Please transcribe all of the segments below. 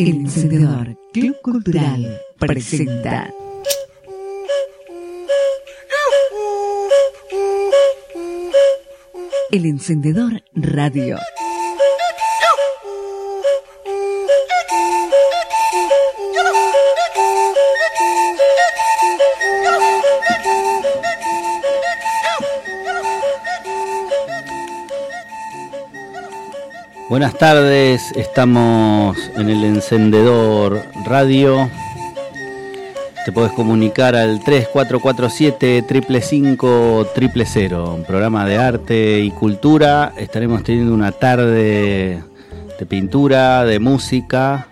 El Encendedor Club Cultural presenta. El Encendedor Radio. Buenas tardes, estamos en el encendedor radio. Te puedes comunicar al 3447 triple cero, un programa de arte y cultura. Estaremos teniendo una tarde de pintura, de música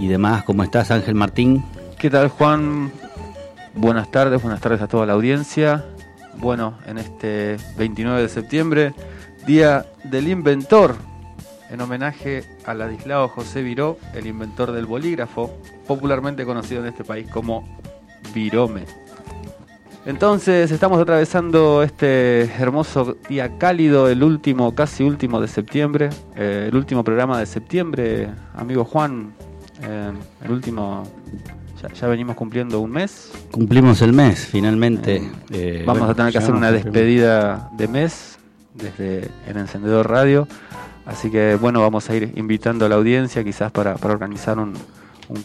y demás. ¿Cómo estás, Ángel Martín? ¿Qué tal, Juan? Buenas tardes, buenas tardes a toda la audiencia. Bueno, en este 29 de septiembre, Día del Inventor, en homenaje a Ladislao José Viró, el inventor del bolígrafo, popularmente conocido en este país como Virome. Entonces estamos atravesando este hermoso día cálido, el último, casi último de septiembre, eh, el último programa de septiembre, amigo Juan, eh, el último, ya, venimos cumpliendo un mes. Cumplimos el mes, finalmente. Eh, vamos a tener que hacer una despedida de mes desde el encendedor radio. Así que bueno, vamos a ir invitando a la audiencia quizás para, organizar un,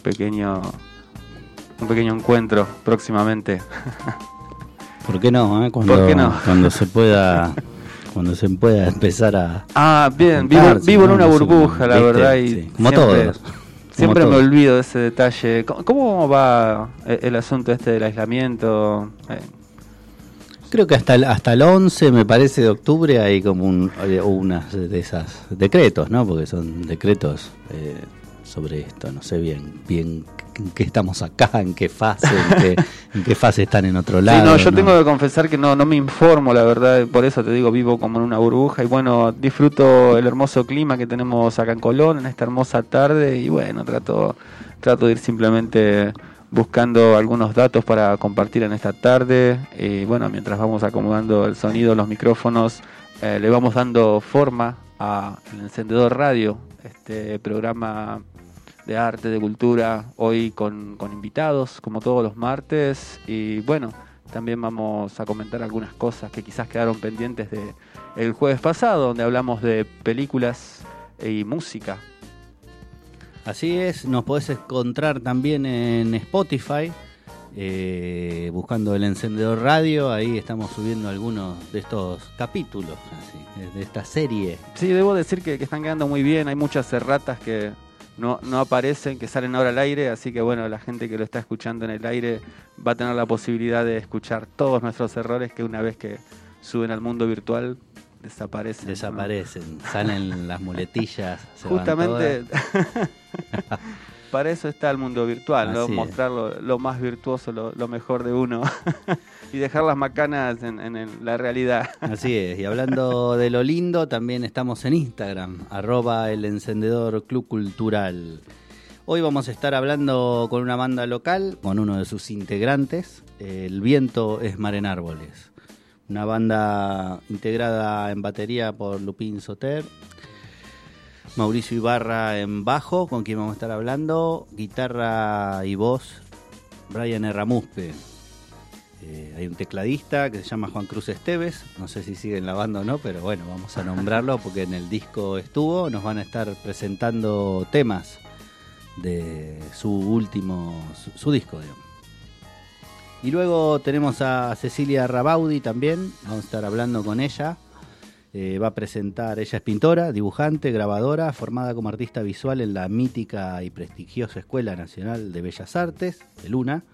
pequeño un pequeño encuentro próximamente. ¿Por qué no? Eh? Cuando, Cuando se pueda cuando se pueda empezar a Ah, bien, vivo, en una burbuja, la verdad y como todos. Siempre me olvido de ese detalle. ¿Cómo, va el, asunto este del aislamiento? Eh, Creo que hasta el, hasta el 11, me parece, de octubre hay como un, unas de esas decretos, ¿no? Porque son decretos eh, sobre esto, no sé bien bien en qué estamos acá, en qué fase, en qué, fase están en otro lado. Sí, no, yo tengo que confesar que no, no me informo, la verdad, por eso te digo, vivo como en una burbuja y bueno, disfruto el hermoso clima que tenemos acá en Colón, en esta hermosa tarde y bueno, trato, trato de ir simplemente buscando algunos datos para compartir en esta tarde. Y bueno, mientras vamos acomodando el sonido, los micrófonos, eh, le vamos dando forma a El Encendedor Radio, este programa de arte, de cultura, hoy con, con invitados, como todos los martes. Y bueno, también vamos a comentar algunas cosas que quizás quedaron pendientes de el jueves pasado, donde hablamos de películas y música Así es, nos podés encontrar también en Spotify, eh, buscando el encendedor radio, ahí estamos subiendo algunos de estos capítulos de esta serie. Sí, debo decir que, están quedando muy bien, hay muchas erratas que no, no aparecen, que salen ahora al aire, así que bueno, la gente que lo está escuchando en el aire va a tener la posibilidad de escuchar todos nuestros errores que una vez que suben al mundo virtual desaparecen. Desaparecen, salen las muletillas. Justamente para eso está el mundo virtual, ¿no? mostrar lo, más virtuoso, lo, mejor de uno y dejar las macanas en, la realidad. Así es, y hablando de lo lindo, también estamos en Instagram, arroba el encendedor club cultural. Hoy vamos a estar hablando con una banda local, con uno de sus integrantes, El viento es mar en árboles una banda integrada en batería por Lupín Soter, Mauricio Ibarra en bajo, con quien vamos a estar hablando, guitarra y voz, Brian Erramuspe. Eh, hay un tecladista que se llama Juan Cruz Esteves, no sé si sigue en la banda o no, pero bueno, vamos a nombrarlo porque en el disco estuvo, nos van a estar presentando temas de su último, su disco, digamos. Y luego tenemos a Cecilia Rabaudi también, vamos a estar hablando con ella. Eh, va a presentar, ella es pintora, dibujante, grabadora, formada como artista visual en la mítica y prestigiosa Escuela Nacional de Bellas Artes, de Luna,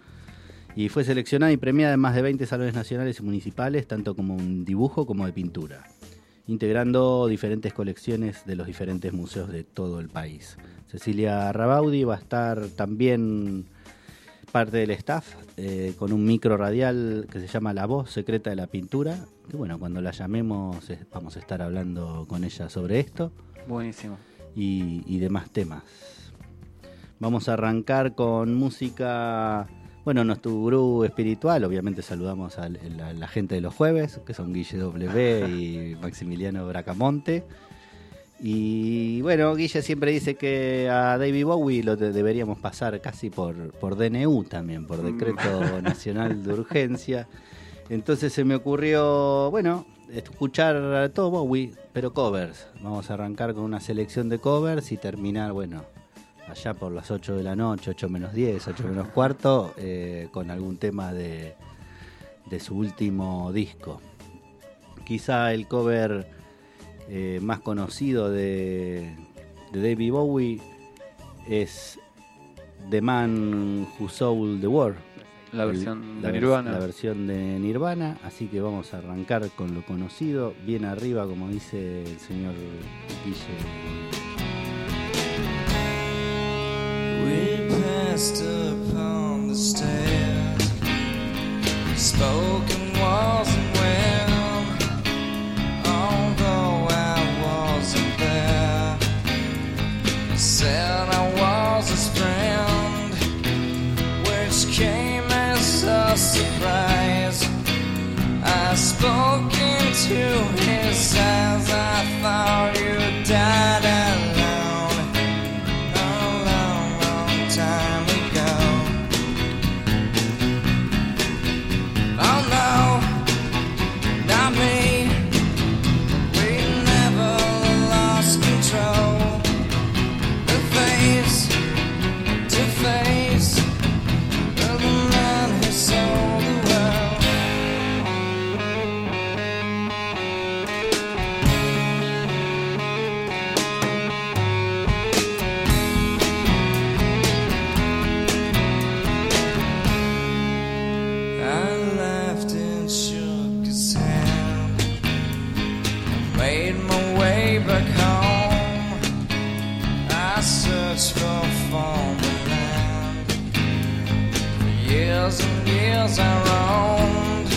y fue seleccionada y premiada en más de 20 salones nacionales y municipales, tanto como un dibujo como de pintura, integrando diferentes colecciones de los diferentes museos de todo el país. Cecilia Rabaudi va a estar también parte del staff eh, con un micro radial que se llama La Voz Secreta de la Pintura. Que bueno, cuando la llamemos vamos a estar hablando con ella sobre esto. Buenísimo. Y, demás temas. Vamos a arrancar con música, bueno, nuestro gurú espiritual. Obviamente saludamos a la, gente de los jueves, que son Guille W y Maximiliano Bracamonte. Y bueno, Guille siempre dice que a David Bowie lo de- deberíamos pasar casi por, por DNU también, por Decreto Nacional de Urgencia. Entonces se me ocurrió, bueno, escuchar a todo Bowie, pero covers. Vamos a arrancar con una selección de covers y terminar, bueno, allá por las 8 de la noche, 8 menos 10, 8 menos cuarto, eh, con algún tema de, de su último disco. Quizá el cover eh, más conocido de, de David Bowie es The Man Who Sold the World. La El- versión la de vers- Nirvana. La versión de Nirvana, así que vamos a arrancar con lo conocido, bien arriba, como dice el señor Guille. We passed upon the stairs, spoken wasn't well. Although said I was his friend, which came as a surprise. I spoke into his eyes. I thought you died years and years I roamed.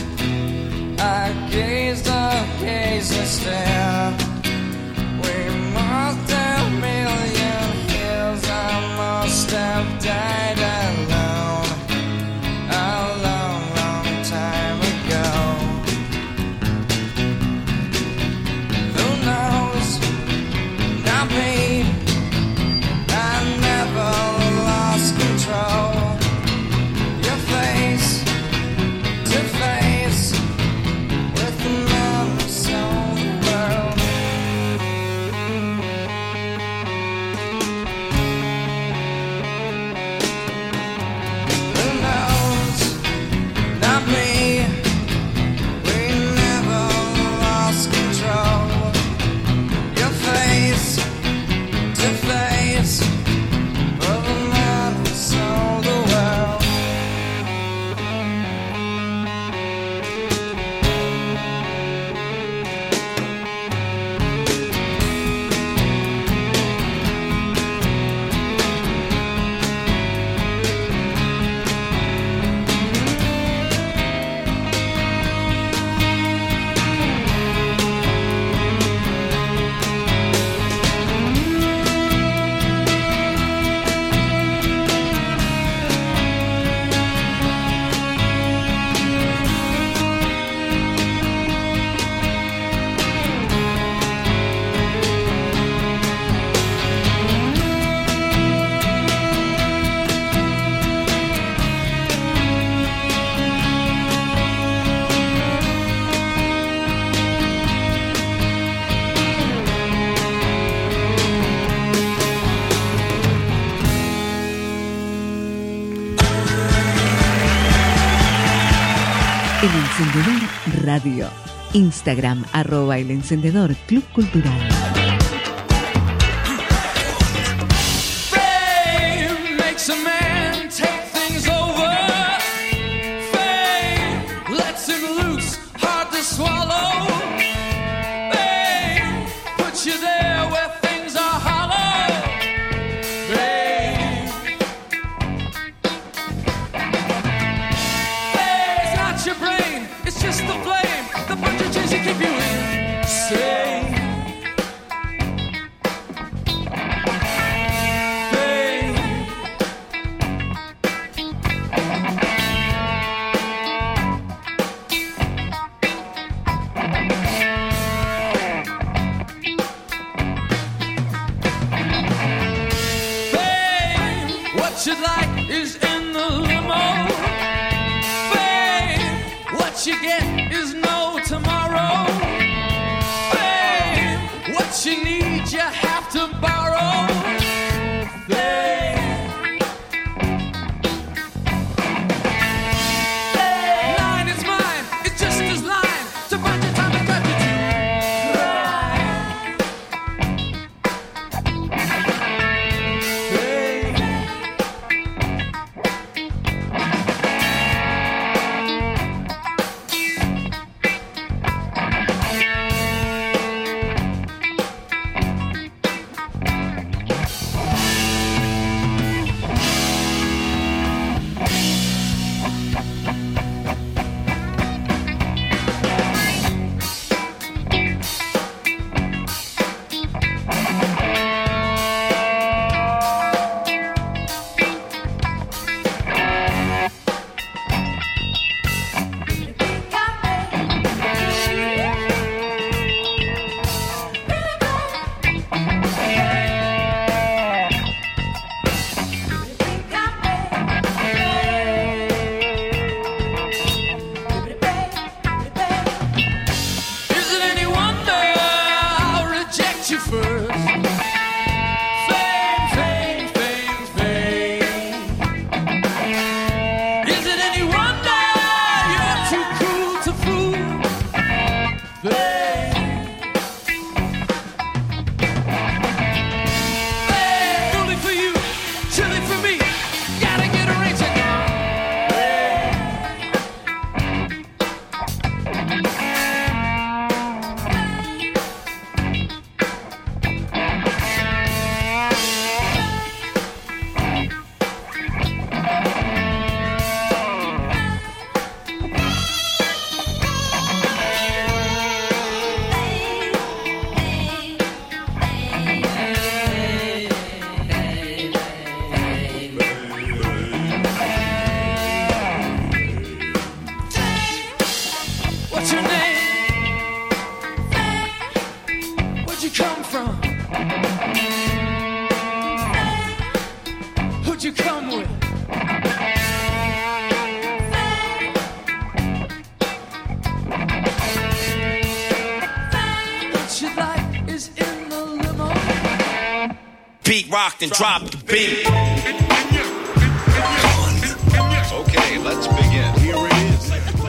I gazed up, gazed and stared. Instagram arroba el encendedor Club Cultural.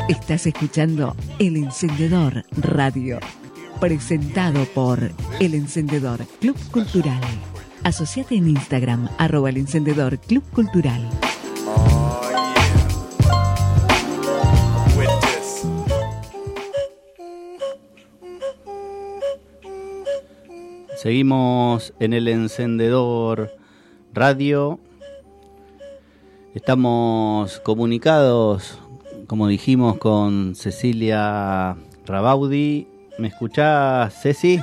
Estás escuchando El Encendedor Radio, presentado por El Encendedor Club Cultural. Asociate en Instagram, arroba El Encendedor Club Cultural. Seguimos en el encendedor radio. Estamos comunicados, como dijimos, con Cecilia Rabaudi. ¿Me escuchás, Ceci?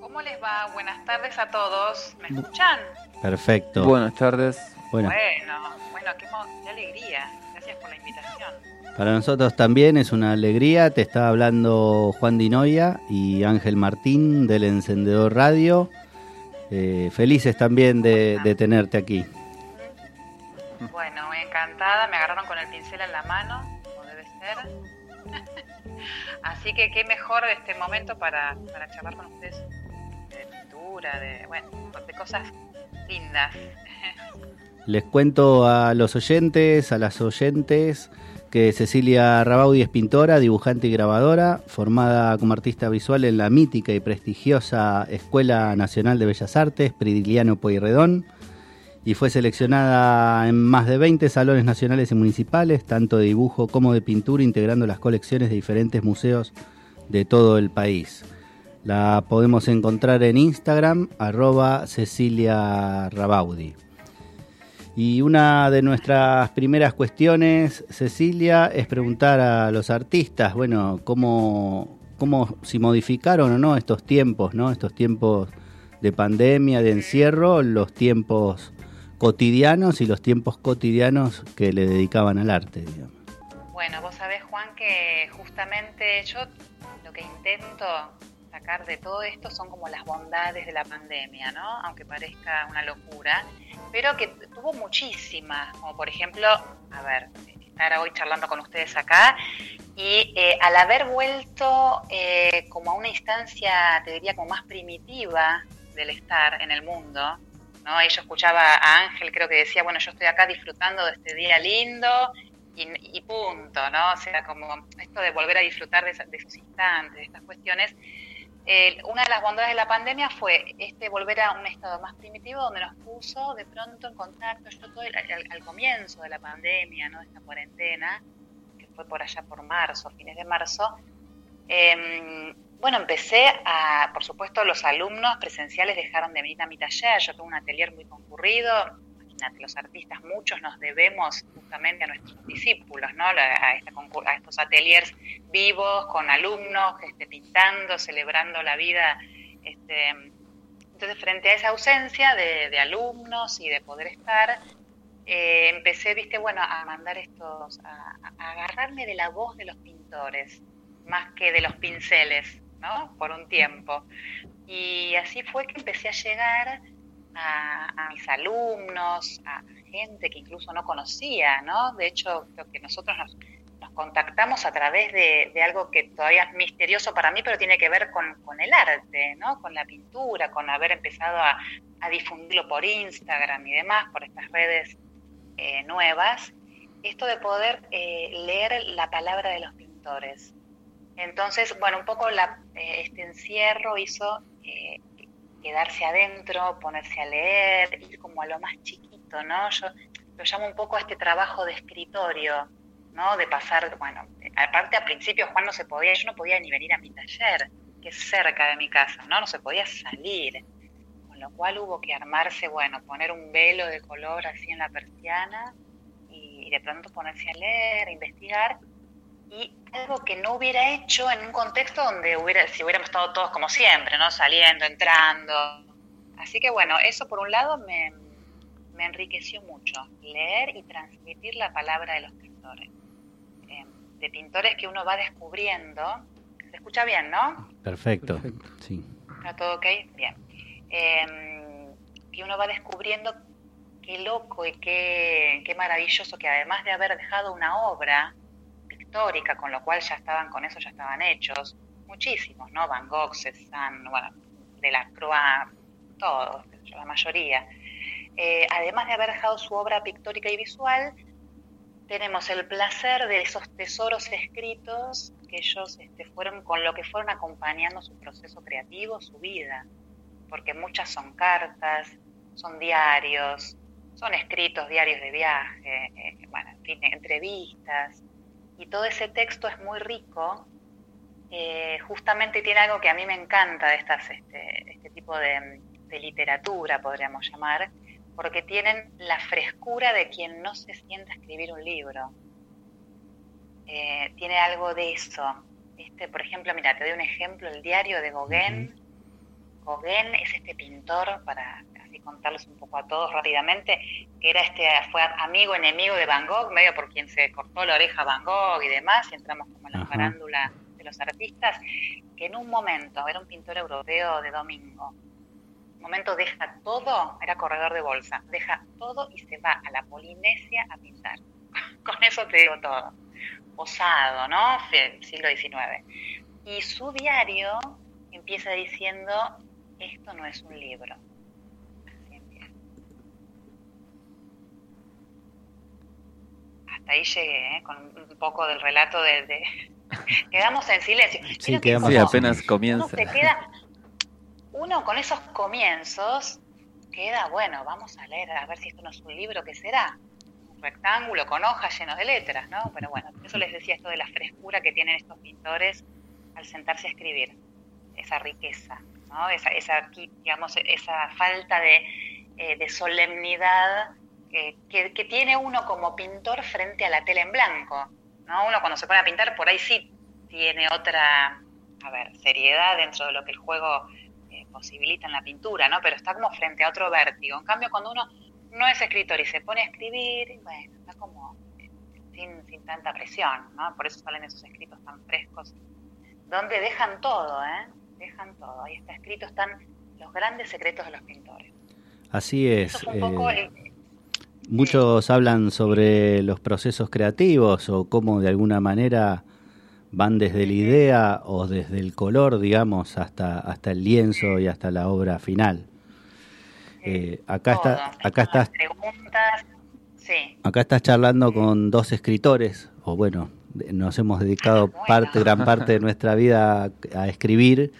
¿Cómo les va? Buenas tardes a todos. ¿Me escuchan? Perfecto. Buenas tardes. Bueno, Bueno, bueno, qué, mo- qué alegría. Para nosotros también es una alegría. Te está hablando Juan Dinoya y Ángel Martín del Encendedor Radio. Eh, felices también de, de tenerte aquí. Bueno, encantada. Me agarraron con el pincel en la mano, como debe ser. Así que qué mejor este momento para, para charlar con ustedes de pintura, de, bueno, de cosas lindas. Les cuento a los oyentes, a las oyentes, que Cecilia Rabaudi es pintora, dibujante y grabadora, formada como artista visual en la mítica y prestigiosa Escuela Nacional de Bellas Artes, Pridiliano Pueyrredón, y fue seleccionada en más de 20 salones nacionales y municipales, tanto de dibujo como de pintura, integrando las colecciones de diferentes museos de todo el país. La podemos encontrar en Instagram, arroba Cecilia Rabaudi. Y una de nuestras primeras cuestiones, Cecilia, es preguntar a los artistas, bueno, cómo, cómo si modificaron o no estos tiempos, ¿no? Estos tiempos de pandemia, de encierro, los tiempos cotidianos y los tiempos cotidianos que le dedicaban al arte, digamos. Bueno, vos sabés, Juan, que justamente yo lo que intento sacar de todo esto son como las bondades de la pandemia, ¿no? Aunque parezca una locura, pero que tuvo muchísimas, como por ejemplo, a ver, estar hoy charlando con ustedes acá. Y eh, al haber vuelto eh, como a una instancia, te diría, como más primitiva del estar en el mundo, ¿no? Y yo escuchaba a Ángel, creo que decía, bueno, yo estoy acá disfrutando de este día lindo y, y punto, ¿no? O sea, como esto de volver a disfrutar de, de esos instantes, de estas cuestiones. Eh, una de las bondades de la pandemia fue este volver a un estado más primitivo donde nos puso de pronto en contacto, yo todo el- al, al comienzo de la pandemia, ¿no? esta cuarentena, que fue por allá por marzo, fines de marzo, eh, bueno, empecé a, por supuesto, los alumnos presenciales dejaron de venir a mi taller, yo tengo un atelier muy concurrido, los artistas, muchos nos debemos justamente a nuestros discípulos, ¿no? A, estos ateliers vivos, con alumnos, este, pintando, celebrando la vida. Este, entonces, frente a esa ausencia de, de alumnos y de poder estar, eh, empecé, viste, bueno, a mandar estos, a, a agarrarme de la voz de los pintores, más que de los pinceles, ¿no? Por un tiempo. Y así fue que empecé a llegar a, mis alumnos, a gente que incluso no conocía, ¿no? De hecho, creo que nosotros nos, contactamos a través de, algo que todavía es misterioso para mí, pero tiene que ver con, el arte, ¿no? Con la pintura, con haber empezado a, difundirlo por Instagram y demás, por estas redes eh, nuevas. Esto de poder eh, leer la palabra de los pintores. Entonces, bueno, un poco eh, este encierro hizo quedarse adentro, ponerse a leer, ir como a lo más chiquito, ¿no? Yo lo llamo un poco a este trabajo de escritorio, ¿no? De pasar, bueno, aparte al principio Juan no se podía, yo no podía ni venir a mi taller, que es cerca de mi casa, ¿no? No se podía salir. Con lo cual hubo que armarse, bueno, poner un velo de color así en la persiana y, de pronto ponerse a leer, a investigar y algo que no hubiera hecho en un contexto donde hubiera, si hubiéramos estado todos como siempre, ¿no? Saliendo, entrando. Así que bueno, eso por un lado me, me enriqueció mucho, leer y transmitir la palabra de los pintores. Eh, de pintores que uno va descubriendo. ¿Se escucha bien, no? Perfecto. Perfecto. Sí. ¿Está todo ok? Bien. Eh, que uno va descubriendo qué loco y qué, qué maravilloso que además de haber dejado una obra pictórica, con lo cual ya estaban, con eso ya estaban hechos, muchísimos, ¿no? Van Gogh, Cézanne, bueno, de la Croix, todos, la mayoría. Eh, además de haber dejado su obra pictórica y visual, tenemos el placer de esos tesoros escritos que ellos este, fueron con lo que fueron acompañando su proceso creativo, su vida, porque muchas son cartas, son diarios, son escritos, diarios de viaje, eh, bueno, entrevistas, y todo ese texto es muy rico. eh, justamente tiene algo que a mí me encanta de estas, este, este tipo de, de literatura, podríamos llamar, porque tienen la frescura de quien no se sienta a escribir un libro. Eh, tiene algo de eso. ¿viste? Por ejemplo, mira, te doy un ejemplo, el diario de Gauguin. Gauguin es este pintor, para contarles un poco a todos rápidamente, que era este, fue amigo, enemigo de Van Gogh, medio por quien se cortó la oreja Van Gogh y demás, y entramos como en la Ajá. farándula de los artistas, que en un momento era un pintor europeo de domingo, un momento deja todo, era corredor de bolsa, deja todo y se va a la Polinesia a pintar. Con eso te digo todo. Osado, ¿no? Siglo XIX. Y su diario empieza diciendo, esto no es un libro. Así empieza. Hasta ahí llegué, ¿eh? con un poco del relato de... de- Quedamos en silencio. Sí, quedamos como- apenas uno comienza. se queda, uno con esos comienzos queda, bueno, vamos a leer, a ver si esto no es un libro, ¿qué será? Un rectángulo con hojas llenos de letras, ¿no? Pero bueno, por eso les decía esto de la frescura que tienen estos pintores al sentarse a escribir, esa riqueza, ¿no? Esa, esa digamos, esa falta de, eh, de solemnidad que, que, que tiene uno como pintor frente a la tela en blanco, ¿no? Uno cuando se pone a pintar por ahí sí tiene otra, a ver, seriedad dentro de lo que el juego eh, posibilita en la pintura, ¿no? Pero está como frente a otro vértigo. En cambio, cuando uno no es escritor y se pone a escribir, bueno, está como eh, sin, sin tanta presión, ¿no? Por eso salen esos escritos tan frescos, donde dejan todo, ¿eh? Dejan todo. Ahí está escrito, están los grandes secretos de los pintores. Así es. Eso fue un poco eh, el- muchos hablan sobre los procesos creativos o cómo de alguna manera van desde la idea o desde el color, digamos, hasta, hasta el lienzo y hasta la obra final. Eh, acá Todo. está, acá estás, acá estás charlando con dos escritores, o bueno, nos hemos dedicado parte, gran parte de nuestra vida a, escribir.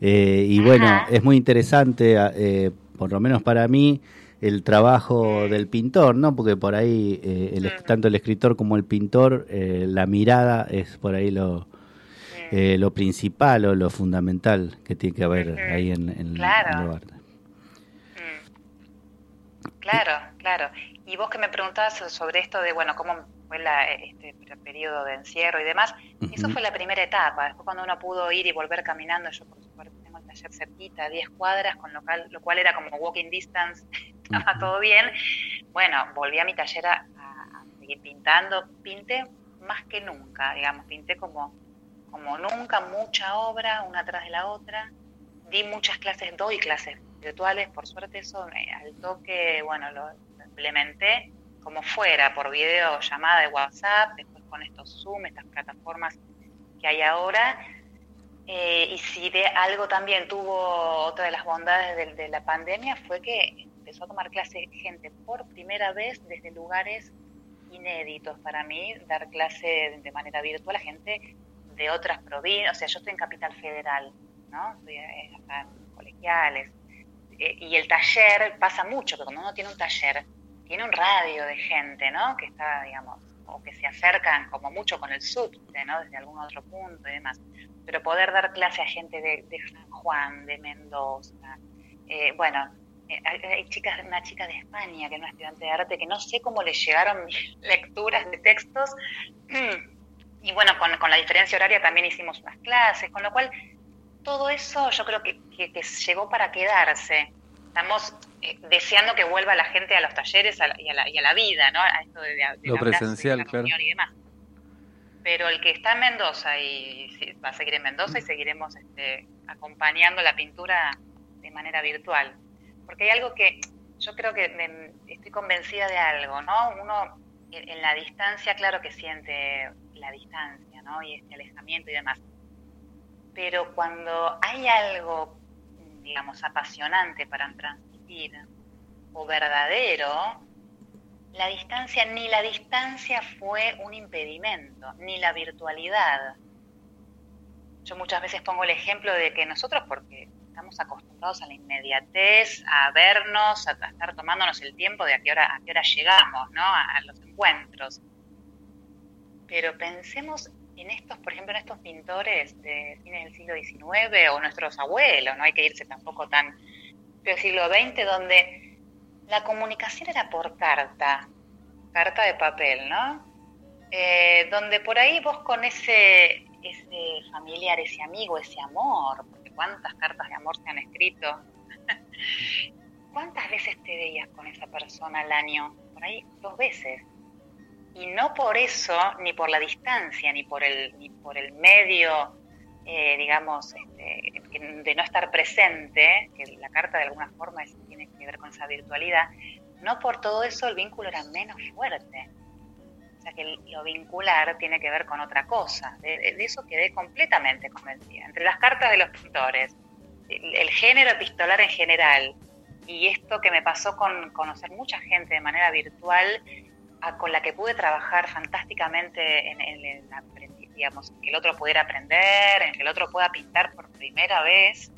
eh, y bueno, es muy interesante, eh, por lo menos para mí, el trabajo del pintor, ¿no? Porque por ahí, eh, el- tanto el escritor como el pintor, eh, la mirada es por ahí lo, eh, lo principal o lo fundamental que tiene que haber ahí en, en- Claro. el arte. Mm. Claro, claro. Y vos que me preguntabas sobre esto de, bueno, cómo fue la, este periodo de encierro y demás, eso fue la primera etapa. Después cuando uno pudo ir y volver caminando, yo por suerte tengo el taller cerquita, 10 cuadras, con lo cual, lo cual era como walking distance, estaba todo bien. Bueno, volví a mi taller a, seguir pintando. Pinté más que nunca, digamos, pinté como, como nunca, mucha obra, una tras de la otra. Di muchas clases, doy clases virtuales, por suerte eso me- al toque, bueno, lo, lo implementé como fuera, por videollamada de WhatsApp, después con estos Zoom, estas plataformas que hay ahora. Eh, y si de algo también tuvo otra de las bondades de, de la pandemia fue que empezó a tomar clase gente por primera vez desde lugares inéditos para mí, dar clase de manera virtual a gente de otras provincias, o sea, yo estoy en Capital Federal, ¿no? Estoy eh, acá en colegiales. Eh, y el taller pasa mucho, que cuando uno tiene un taller, tiene un radio de gente, ¿no? Que está, digamos, o que se acercan como mucho con el subte, ¿no? Desde algún otro punto y demás. Pero poder dar clase a gente de, de San Juan, de Mendoza, eh, bueno, hay, hay chicas, una chica de España que es una estudiante de arte que no sé cómo le llegaron mis lecturas de textos. Y bueno, con, con la diferencia horaria también hicimos unas clases, con lo cual todo eso yo creo que, que- que llegó para quedarse. Estamos eh, deseando que vuelva la gente a los talleres a la- y, a la, y a la vida, ¿no? A esto de, de Lo y presencial, la claro. y demás. Pero el que está en Mendoza y sí, va a seguir en Mendoza y seguiremos este, acompañando la pintura de manera virtual. Porque hay algo que yo creo que estoy convencida de algo, ¿no? Uno en la distancia, claro que siente la distancia, ¿no? Y este alejamiento y demás. Pero cuando hay algo, digamos, apasionante para transmitir o verdadero, la distancia, ni la distancia fue un impedimento, ni la virtualidad. Yo muchas veces pongo el ejemplo de que nosotros, porque estamos acostumbrados a la inmediatez, a vernos, a, estar tomándonos el tiempo de a qué hora, a qué hora llegamos, ¿no? A, los encuentros. Pero pensemos en estos, por ejemplo, en estos pintores de fines del siglo XIX o nuestros abuelos, no hay que irse tampoco tan del siglo XX, donde la comunicación era por carta, carta de papel, ¿no? Eh, donde por ahí vos con ese, ese familiar, ese amigo, ese amor, cuántas cartas de amor se han escrito, ¿cuántas veces te veías con esa persona al año? Por ahí dos veces. Y no por eso, ni por la distancia, ni por el, ni por el medio, eh, digamos, este, de no estar presente, que la carta de alguna forma tiene que ver con esa virtualidad, no por todo eso el vínculo era menos fuerte. O sea que lo vincular tiene que ver con otra cosa. De, eso quedé completamente convencida. Entre las cartas de los pintores, el, género epistolar en general, y esto que me pasó con conocer mucha gente de manera virtual, con la que pude trabajar fantásticamente en, en que el otro pudiera aprender, en que el otro pueda pintar por primera vez.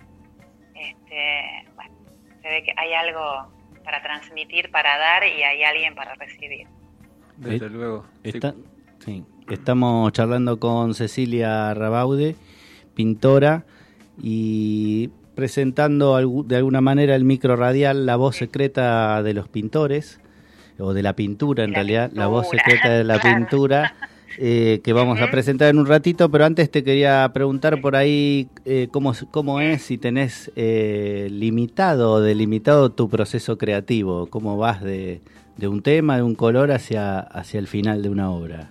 Este, bueno, se ve que hay algo para transmitir, para dar y hay alguien para recibir. Desde Eh, luego. Sí. Está- sí, Estamos charlando con Cecilia Rabaude, pintora, y presentando de alguna manera el micro radial La voz secreta de los pintores, o de la pintura en La realidad, la voz secreta de la claro. pintura, eh, que vamos a presentar en un ratito, pero antes te quería preguntar por ahí eh, cómo, cómo es, si tenés eh, limitado o delimitado tu proceso creativo, cómo vas de, de un tema, de un color hacia, hacia el final de una obra.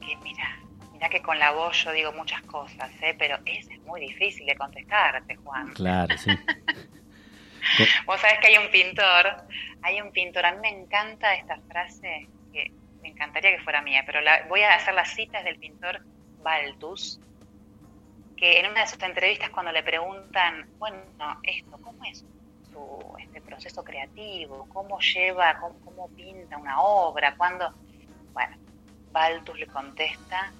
Que mira, mira que con la voz yo digo muchas cosas, ¿eh? pero es muy difícil de contestarte, Juan. Claro, sí. Vos sabés que hay un pintor, hay un pintor, a mí me encanta esta frase, que me encantaría que fuera mía, pero la, voy a hacer las citas del pintor Baltus, que en una de sus entrevistas cuando le preguntan, bueno, esto, ¿cómo es su este proceso creativo? ¿Cómo lleva, cómo, cómo pinta una obra? ¿Cuándo? Bueno, Baltus le contesta,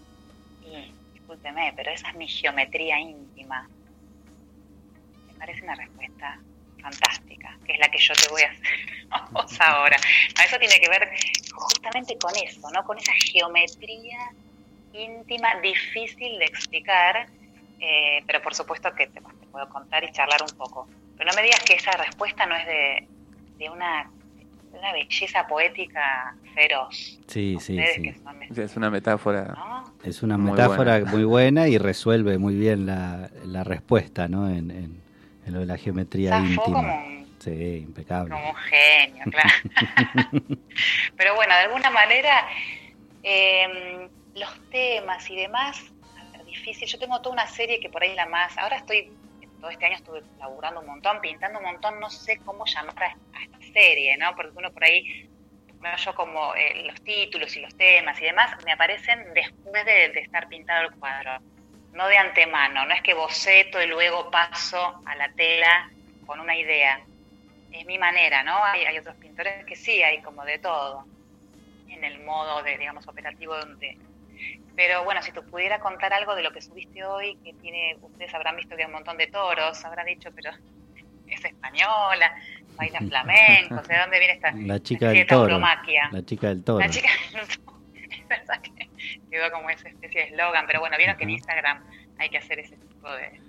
y discúlpeme, pero esa es mi geometría íntima. Me parece una respuesta fantástica, que es la que yo te voy a hacer ahora. No, eso tiene que ver justamente con eso, ¿no? Con esa geometría íntima, difícil de explicar, eh, pero por supuesto que te, te puedo contar y charlar un poco. Pero no me digas que esa respuesta no es de, de una, de una belleza poética feroz. Sí, sí, sí. son, Es una metáfora. ¿no? Es una Muy metáfora buena. muy buena y resuelve muy bien la, la respuesta, ¿no? En, en- en lo de la geometría Zafó íntima. como un, Sí, impecable. como un genio, claro. Pero bueno, de alguna manera, eh, los temas y demás, difícil. Yo tengo toda una serie que por ahí es la más. Ahora estoy, todo este año estuve laburando un montón, pintando un montón, no sé cómo llamar a, esta serie, ¿no? Porque uno por ahí, yo como eh, los títulos y los temas y demás, me aparecen después de, de estar pintado el cuadro. No de antemano, no es que boceto y luego paso a la tela con una idea es mi manera, ¿no? Hay, hay otros pintores que sí, hay como de todo en el modo de, digamos, operativo donde... Pero bueno, si tú pudiera contar algo de lo que subiste hoy, que tiene, ustedes habrán visto que hay un montón de toros, habrán dicho, pero es española, baila flamenco, o sea, ¿de dónde viene esta La chica del de toro. La chica del toro. La chica del toro. Es verdad que quedó como esa especie de eslogan, pero bueno, vieron que en. Instagram hay que hacer ese tipo de...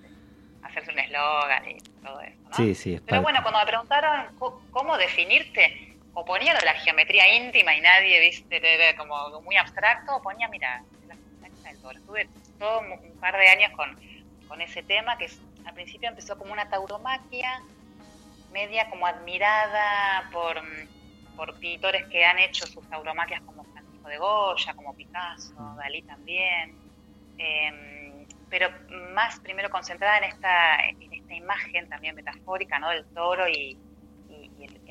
hacerse un eslogan y todo eso, ¿no? Sí, sí, es Pero bueno, cuando me preguntaron cómo definirte, o ponía lo de la geometría íntima y nadie, viste, como muy abstracto, o ponía, mira, la chica del toro. Estuve todo un par de años con, con ese tema, que al principio empezó como una tauromaquia, media como admirada por, por pintores que han hecho sus tauromaquias como Francisco de Goya, como Picasso, Dalí también. Em, pero más primero concentrada en esta, en esta imagen también metafórica, ¿no? Del toro y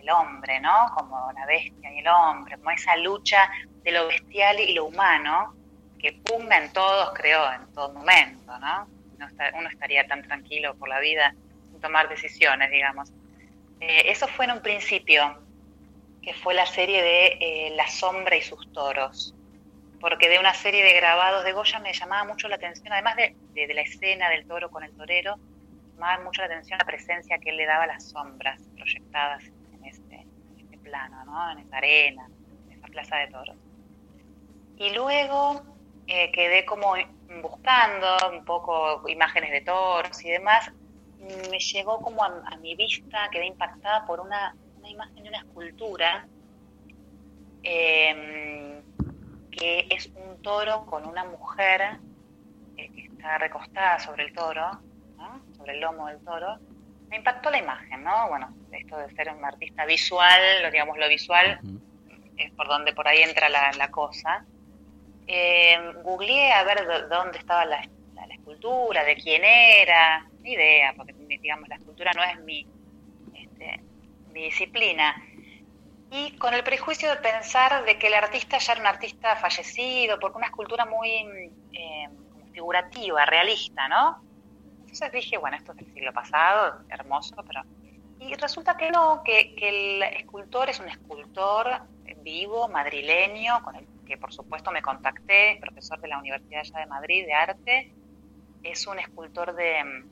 el, hombre, ¿no? Como la bestia y el hombre, como esa lucha de lo bestial y lo humano que pugna en todos, creo, en todo momento, ¿no? Uno estaría tan tranquilo por la vida sin tomar decisiones, digamos. Eh, eso fue en un principio, que fue la serie de eh, La sombra y sus toros porque de una serie de grabados de Goya me llamaba mucho la atención, además de, la escena del toro con el torero, llamaba mucho la atención la presencia que él le daba a las sombras proyectadas ¿no? en esta arena, en esa plaza de toros. Y luego eh, quedé como buscando un poco imágenes de toros y demás, me llegó como a, mi vista, quedé impactada por una, imagen de una escultura. em, que es un toro con una mujer eh, que está recostada sobre el toro, sobre el lomo del toro. Me impactó la imagen, ¿no? Bueno, esto de ser un artista visual, lo, digamos, lo visual es por donde por ahí entra la, la cosa. Eh, googleé a ver dó- dónde estaba la, la- la escultura, de quién era, ni idea, porque digamos la escultura no es mi, este, mi disciplina. Y con el prejuicio de pensar de que el artista ya era un artista fallecido, porque una escultura muy eh, como figurativa, realista, ¿no? Entonces dije, bueno, esto es del siglo pasado, hermoso, pero... Y resulta que no, que, el escultor es un escultor vivo, madrileño, con el que por supuesto me contacté, profesor de la Universidad de Madrid de arte, es un escultor de,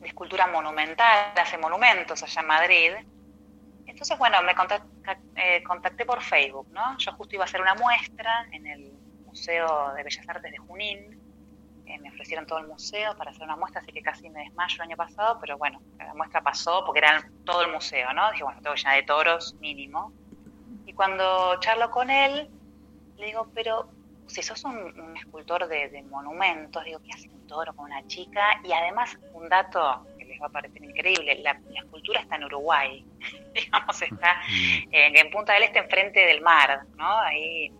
de escultura monumental, hace monumentos allá en Madrid. Entonces, bueno, me contac- eh, contacté por Facebook, ¿no? Yo justo iba a hacer una muestra en el Museo de Bellas Artes de Junín. Eh, me ofrecieron todo el museo para hacer una muestra, así que casi me desmayo el año pasado, pero bueno, la muestra pasó porque era todo el museo, ¿no? Dije, bueno, tengo llena de toros, mínimo. Y cuando charlo con él, le digo, pero si sos un, un escultor de, de monumentos, digo, ¿qué hace un toro con una chica? Y además, un dato que les va a parecer increíble, la, la escultura está en Uruguay, digamos, está en, en Punta del Este, enfrente del mar, ¿no? Ahí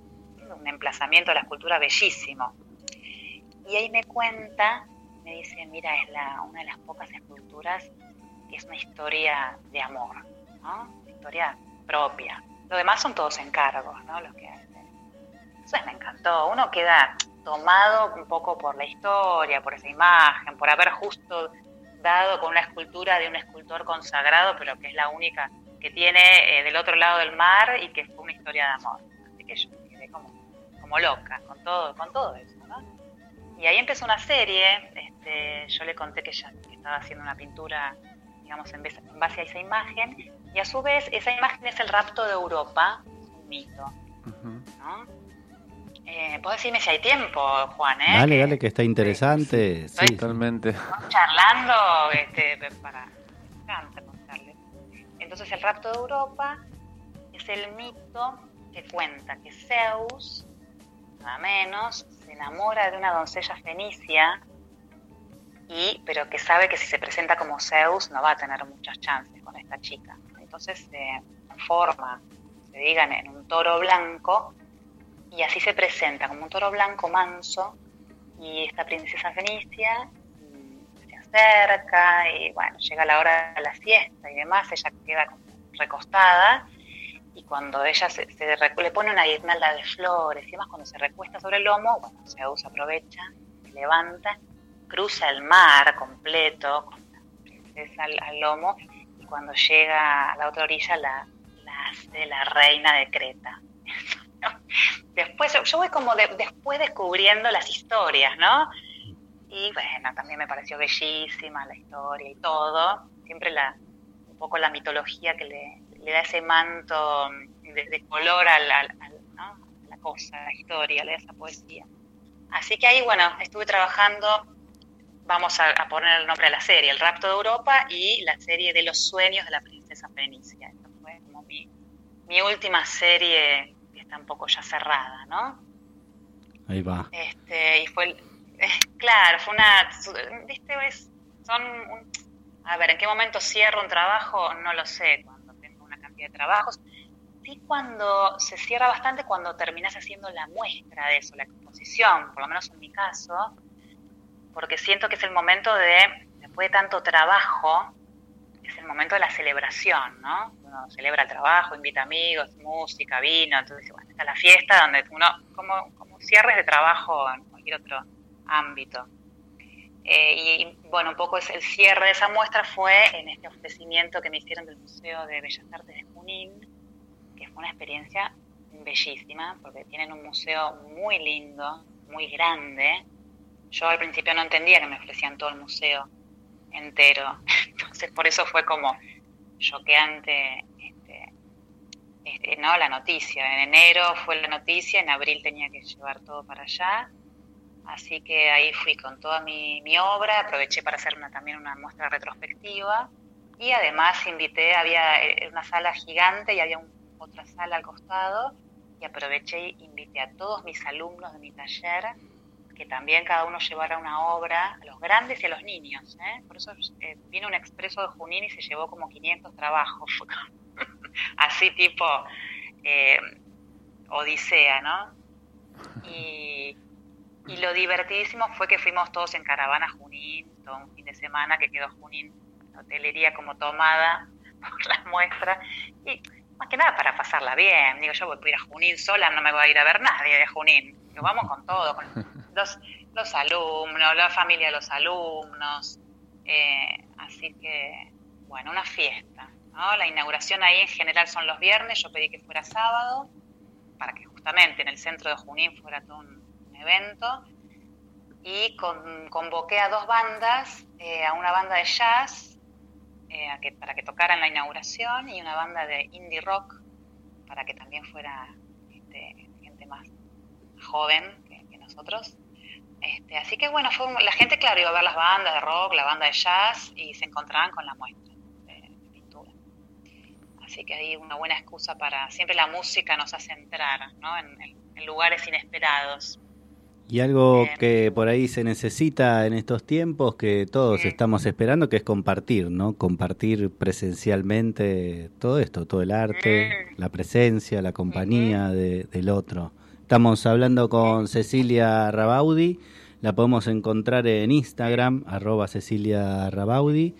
un emplazamiento de la escultura bellísimo. Y ahí me cuenta, me dice, mira, es la, una de las pocas esculturas es una historia de amor, ¿no? Historia propia. Lo demás son todos encargos, ¿no? Los que hacen. Entonces me encantó. Uno queda tomado un poco por la historia, por esa imagen, por haber justo dado con una escultura de un escultor consagrado, pero que es la única que tiene eh, del otro lado del mar y que fue una historia de amor. Así que yo quedé como, como loca con todo, con todo eso. Y ahí empezó una serie, este, yo le conté que ella que estaba haciendo una pintura, digamos, en base, en base a esa imagen, y a su vez esa imagen es el rapto de Europa, es un mito, Ujú. ¿no? Eh, ¿Puedo decirme si hay tiempo, Juan? Eh? Dale, Que dale, que está interesante. Sí. Sí. Totalmente. estamos charlando este, para... Me encanta contarles. Entonces el rapto de Europa es el mito que cuenta que Zeus, nada menos, se enamora de una doncella fenicia, y, pero que sabe que si se presenta como Zeus no va a tener muchas chances con esta chica. Entonces se transforma, se digan, en un toro blanco y así se presenta como un toro blanco manso y esta princesa fenicia mm, se acerca y bueno, llega la hora de la siesta y demás, ella queda recostada y cuando ella se, se le pone una guirnalda de flores y demás, cuando se recuesta sobre el lomo, bueno, Zeus aprovecha, se levanta, cruza el mar completo con la princesa al, al lomo y cuando llega a la otra orilla la, la hace la reina de Creta. Después, yo voy como de- después descubriendo las historias, ¿no? Y bueno, también me pareció bellísima la historia y todo. Siempre la, un poco la mitología que le, le da ese manto de, de color al, al- al- ¿no? a la cosa, a la historia, le da esa poesía. Así que ahí, bueno, estuve trabajando, vamos a, a poner el nombre a la serie, El rapto de Europa y la serie de los sueños de la princesa Fenicia. Esta fue como mi, mi última serie que está un poco ya cerrada, ¿no? Ahí va. Este, y fue, claro, fue una, viste, son, un- a ver, ¿en qué momento cierro un trabajo? No lo sé, cuando de trabajos. Sí, cuando se cierra bastante cuando terminas haciendo la muestra de eso, la exposición, por lo menos en mi caso, porque siento que es el momento de, después de tanto trabajo, es el momento de la celebración, ¿no? Uno celebra el trabajo, invita amigos, música, vino, entonces, bueno, está la fiesta donde uno, como, como cierres de trabajo en cualquier otro ámbito. Eh, y, bueno, un poco es el cierre de esa muestra fue en este ofrecimiento que me hicieron del Museo de Bellas Artes de Que fue una experiencia bellísima, porque tienen un museo muy lindo, muy grande. Yo al principio no entendía que me ofrecían todo el museo entero, entonces por eso fue como choqueante este, este, no la noticia. En enero fue la noticia, en abril tenía que llevar todo para allá. Así que ahí fui con toda mi, mi obra, aproveché para hacer también una muestra retrospectiva y además invité, había eh, una sala gigante y había otra sala al costado y aproveché y invité a todos mis alumnos de mi taller que también cada uno llevara una obra, a los grandes y a los niños. ¿eh? Por eso eh, vino un expreso de Junín y se llevó como 500 trabajos, así tipo eh, Odisea, ¿no? Y, y lo divertidísimo fue que fuimos todos en caravana Junín, todo un fin de semana que quedó Junín, hotelería como tomada por la muestra. Y más que nada para pasarla bien. Digo, yo voy a ir a Junín sola, no me voy a ir a ver nadie de Junín. Digo, vamos con todo, con los, los alumnos, la familia de los alumnos. Eh, así que, bueno, una fiesta. ¿no? La inauguración ahí en general son los viernes, yo pedí que fuera sábado, para que justamente en el centro de Junín fuera todo un, un evento. Y con- convoqué a dos bandas, eh, a una banda de jazz eh, a que- para que tocaran la inauguración y una banda de indie rock para que también fuera este, gente más joven que, que nosotros. Este, así que bueno, fue la gente, claro, iba a ver las bandas de rock, la banda de jazz y se encontraban con la muestra de, de pintura. Así que ahí una buena excusa para, siempre la música nos hace entrar ¿no? en, en- en lugares inesperados. Y algo que por ahí se necesita en estos tiempos que todos estamos esperando, que es compartir, ¿no? Compartir presencialmente todo esto, todo el arte, la presencia, la compañía de- del otro. Estamos hablando con Cecilia Rabaudi, la podemos encontrar en Instagram, arroba Cecilia Rabaudi,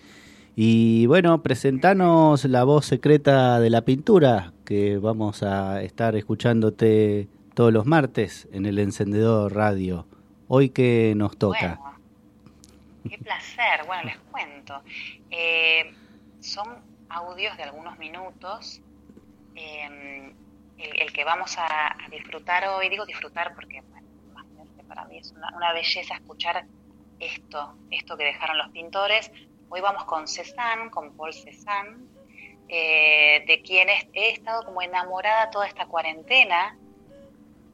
Y bueno, presentanos la voz secreta de la pintura, que vamos a estar escuchándote todos los martes en el encendedor radio. Hoy que nos toca. Qué placer. Bueno, les cuento. Eh, son audios de algunos minutos. eh, el, que vamos a, disfrutar hoy, digo disfrutar porque bueno, para mí es una, una belleza escuchar esto, esto que dejaron los pintores. Hoy vamos con Cézanne, con Paul Cézanne, eh, de quien he, he estado como enamorada toda esta cuarentena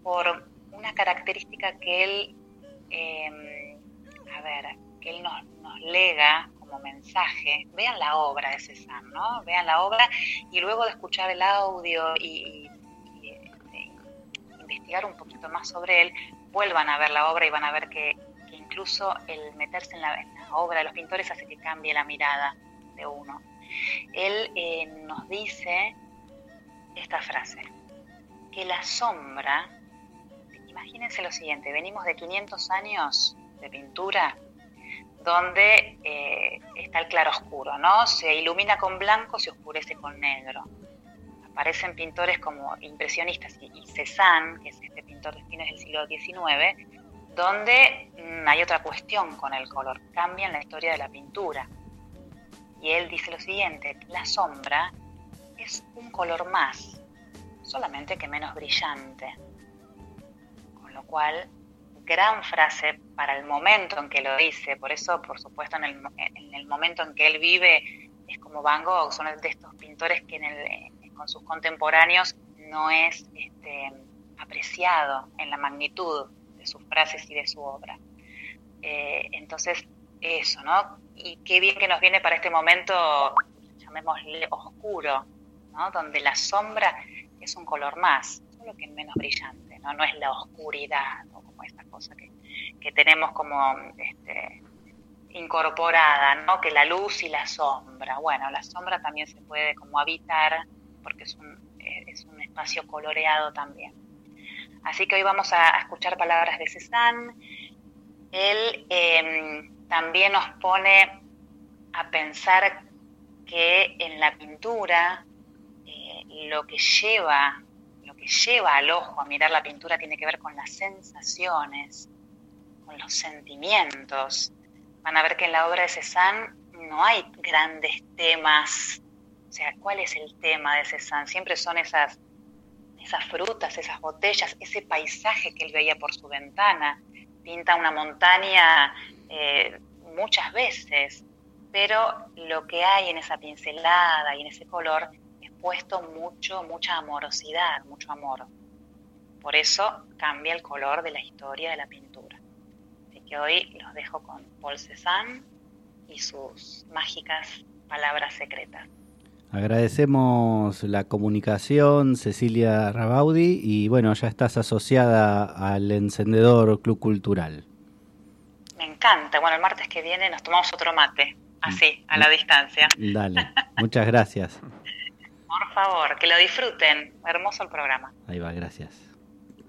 por una característica que él, eh, a ver, que él nos, nos lega como mensaje. Vean la obra de Cézanne, ¿no? Vean la obra y luego de escuchar el audio y, este, investigar un poquito más sobre él, vuelvan a ver la obra y van a ver que, incluso el meterse en la, en la obra de los pintores hace que cambie la mirada de uno. Él eh, nos dice esta frase, que la sombra, imagínense lo siguiente, venimos de 500 años de pintura donde eh, está el claroscuro, ¿no? Se ilumina con blanco, se oscurece con negro. Aparecen pintores como impresionistas y, y Cézanne, que es este pintor de fines del siglo XIX, donde mm, hay otra cuestión con el color, cambian la historia de la pintura. Y él dice lo siguiente, la sombra es un color más, solamente que menos brillante. Lo cual, gran frase para el momento en que lo dice, por eso, por supuesto, en el, en el momento en que él vive, es como Van Gogh, son de estos pintores que el, con sus contemporáneos no es este, apreciado en la magnitud de sus frases y de su obra. Eh, entonces, eso, ¿no? Y qué bien que nos viene para este momento, llamémosle oscuro, ¿no? Donde la sombra es un color más, solo que menos brillante, ¿no? Es la oscuridad, como esta cosa que, que tenemos como este, incorporada, ¿no? Que la luz y la sombra. Bueno, la sombra también se puede como habitar porque es un, es un espacio coloreado también. Así que hoy vamos a, escuchar palabras de Cézanne. Él eh, también nos pone a pensar que en la pintura eh, lo que lleva, lleva al ojo a mirar la pintura tiene que ver con las sensaciones, con los sentimientos. Van a ver que en la obra de Cézanne no hay grandes temas. O sea, ¿cuál es el tema de Cézanne? Siempre son esas, esas frutas, esas botellas, ese paisaje que él veía por su ventana. Pinta una montaña eh, muchas veces, pero lo que hay en esa pincelada y en ese color puesto mucho, mucha amorosidad, mucho amor. Por eso cambia el color de la historia de la pintura. Así que hoy los dejo con Paul Cézanne y sus mágicas palabras secretas. Agradecemos la comunicación, Cecilia Rabaudi, y bueno, ya estás asociada al Encendedor Club Cultural. Me encanta. Bueno, el martes que viene nos tomamos otro mate, así, a la distancia. Dale, muchas gracias. Por favor, que lo disfruten. Hermoso el programa. Ahí va, gracias.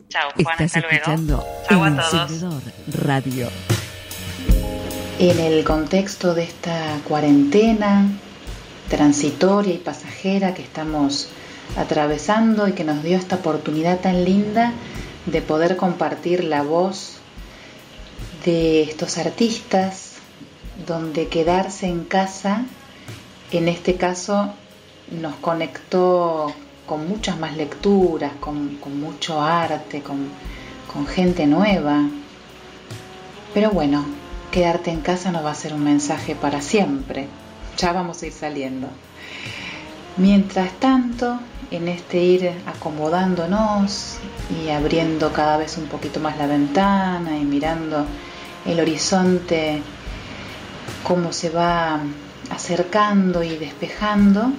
Chao, Juan, Estás hasta luego. escuchando Chao El a todos. Radio. En el contexto de esta cuarentena transitoria y pasajera que estamos atravesando y que nos dio esta oportunidad tan linda de poder compartir la voz de estos artistas, donde quedarse en casa, en este caso, nos conectó con muchas más lecturas, con, mucho arte, con, con gente nueva. Pero bueno, quedarte en casa no va a ser un mensaje para siempre. Ya vamos a ir saliendo. Mientras tanto, en este ir acomodándonos y abriendo cada vez un poquito más la ventana y mirando el horizonte, cómo se va acercando y despejando,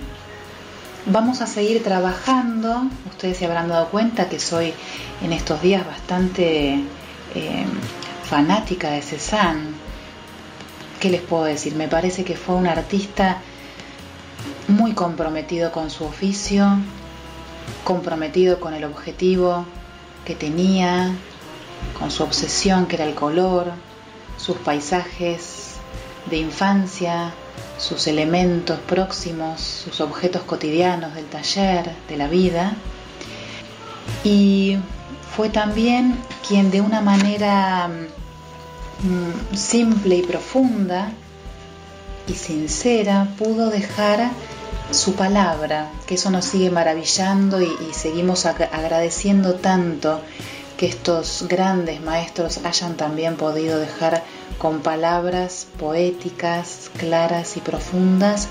vamos a seguir trabajando. Ustedes se habrán dado cuenta que soy en estos días bastante eh, fanática de Cézanne. ¿Qué les puedo decir? Me parece que fue un artista muy comprometido con su oficio, comprometido con el objetivo que tenía, con su obsesión que era el color, sus paisajes de infancia, sus elementos próximos, sus objetos cotidianos del taller, de la vida. Y fue también quien de una manera mm, simple y profunda y sincera pudo dejar su palabra, que eso nos sigue maravillando y, seguimos ag- agradeciendo tanto que estos grandes maestros hayan también podido dejar con palabras poéticas, claras y profundas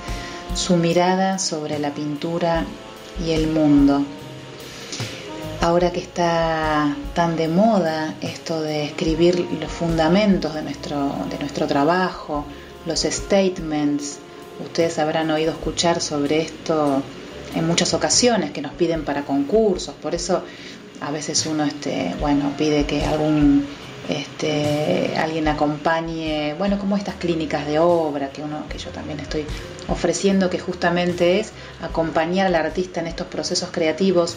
su mirada sobre la pintura y el mundo. Ahora que está tan de moda esto de escribir los fundamentos de nuestro, de nuestro trabajo, los statements, ustedes habrán oído escuchar sobre esto en muchas ocasiones que nos piden para concursos, por eso a veces uno este, bueno, pide que algún este, alguien acompañe, bueno, como estas clínicas de obra que uno que yo también estoy ofreciendo que justamente es acompañar al artista en estos procesos creativos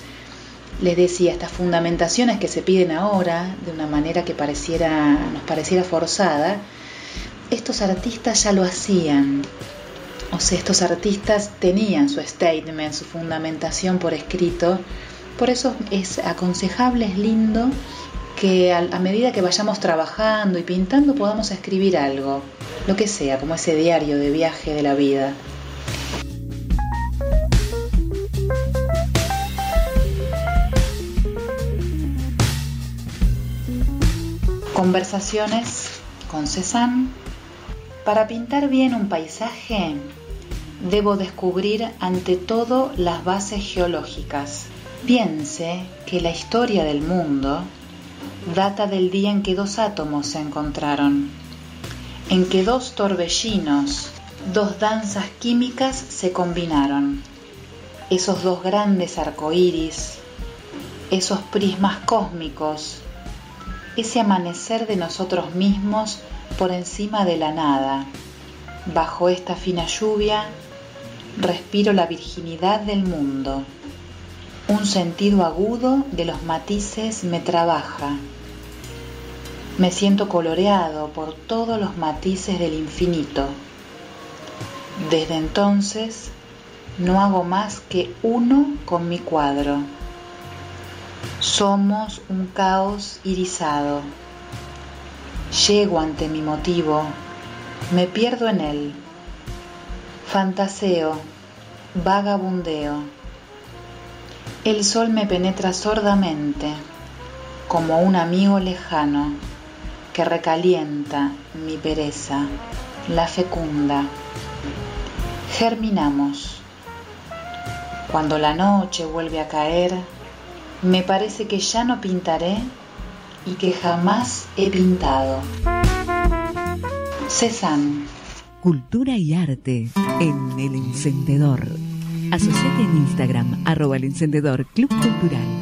les decía, estas fundamentaciones que se piden ahora de una manera que pareciera, nos pareciera forzada, estos artistas ya lo hacían. O sea, estos artistas tenían su statement, su fundamentación por escrito. Por eso es aconsejable, es lindo que a, medida que vayamos trabajando y pintando podamos escribir algo, lo que sea, como ese diario de viaje de la vida. Conversaciones con Cézanne. Para pintar bien un paisaje, debo descubrir ante todo las bases geológicas. Piense que la historia del mundo data del día en que dos átomos se encontraron, en que dos torbellinos, dos danzas químicas se combinaron. Esos dos grandes arcoíris, esos prismas cósmicos, ese amanecer de nosotros mismos por encima de la nada. Bajo esta fina lluvia respiro la virginidad del mundo. Un sentido agudo de los matices me trabaja. Me siento coloreado por todos los matices del infinito. Desde entonces no hago más que uno con mi cuadro. Somos un caos irisado. Llego ante mi motivo, me pierdo en él. Fantaseo, vagabundeo. El sol me penetra sordamente, como un amigo lejano que recalienta mi pereza, la fecunda. Germinamos. Cuando la noche vuelve a caer, me parece que ya no pintaré y que jamás he pintado. Cézanne. Cultura y arte en El Encendedor. Asociate en Instagram, arroba el encendedor Club Cultural.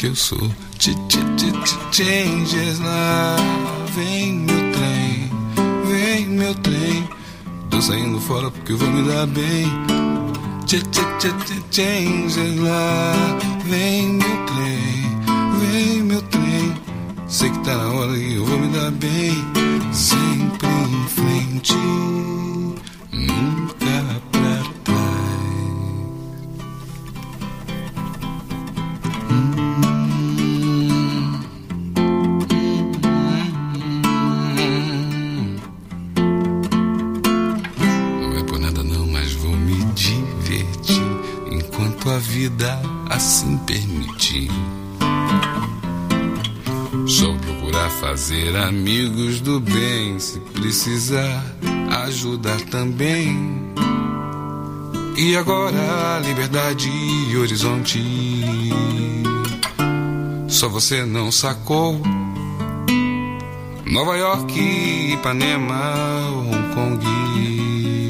Que eu sou. Ch -ch -ch -ch Changes lá. Vem meu trem, vem meu trem. Tô saindo fora porque vou me dar bem. Ch -ch -ch -ch Changes lá. Vem meu trem, vem meu trem. Sei que tá na hora e eu vou me dar bem. Se precisar ajudar também. E agora, liberdade e horizonte. Só você não sacou. Nova York, Ipanema, Hong Kong.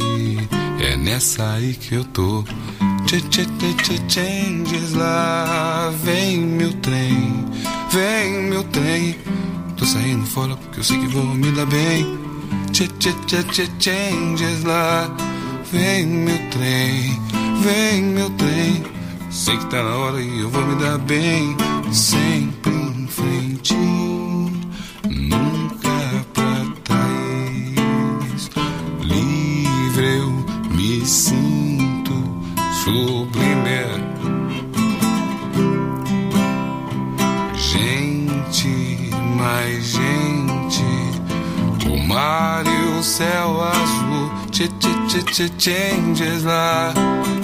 É nessa aí que eu tô. Tchê, tchê, tchê, tchê, changes lá. Vem meu trem, vem meu trem. Tô saindo fora porque eu sei que vou me dar bem. Tchê, tchê, tchê, tchê, changes lá. Vem meu trem, vem meu trem. Sei que tá na hora e eu vou me dar bem. Sempre tchê, changes lá.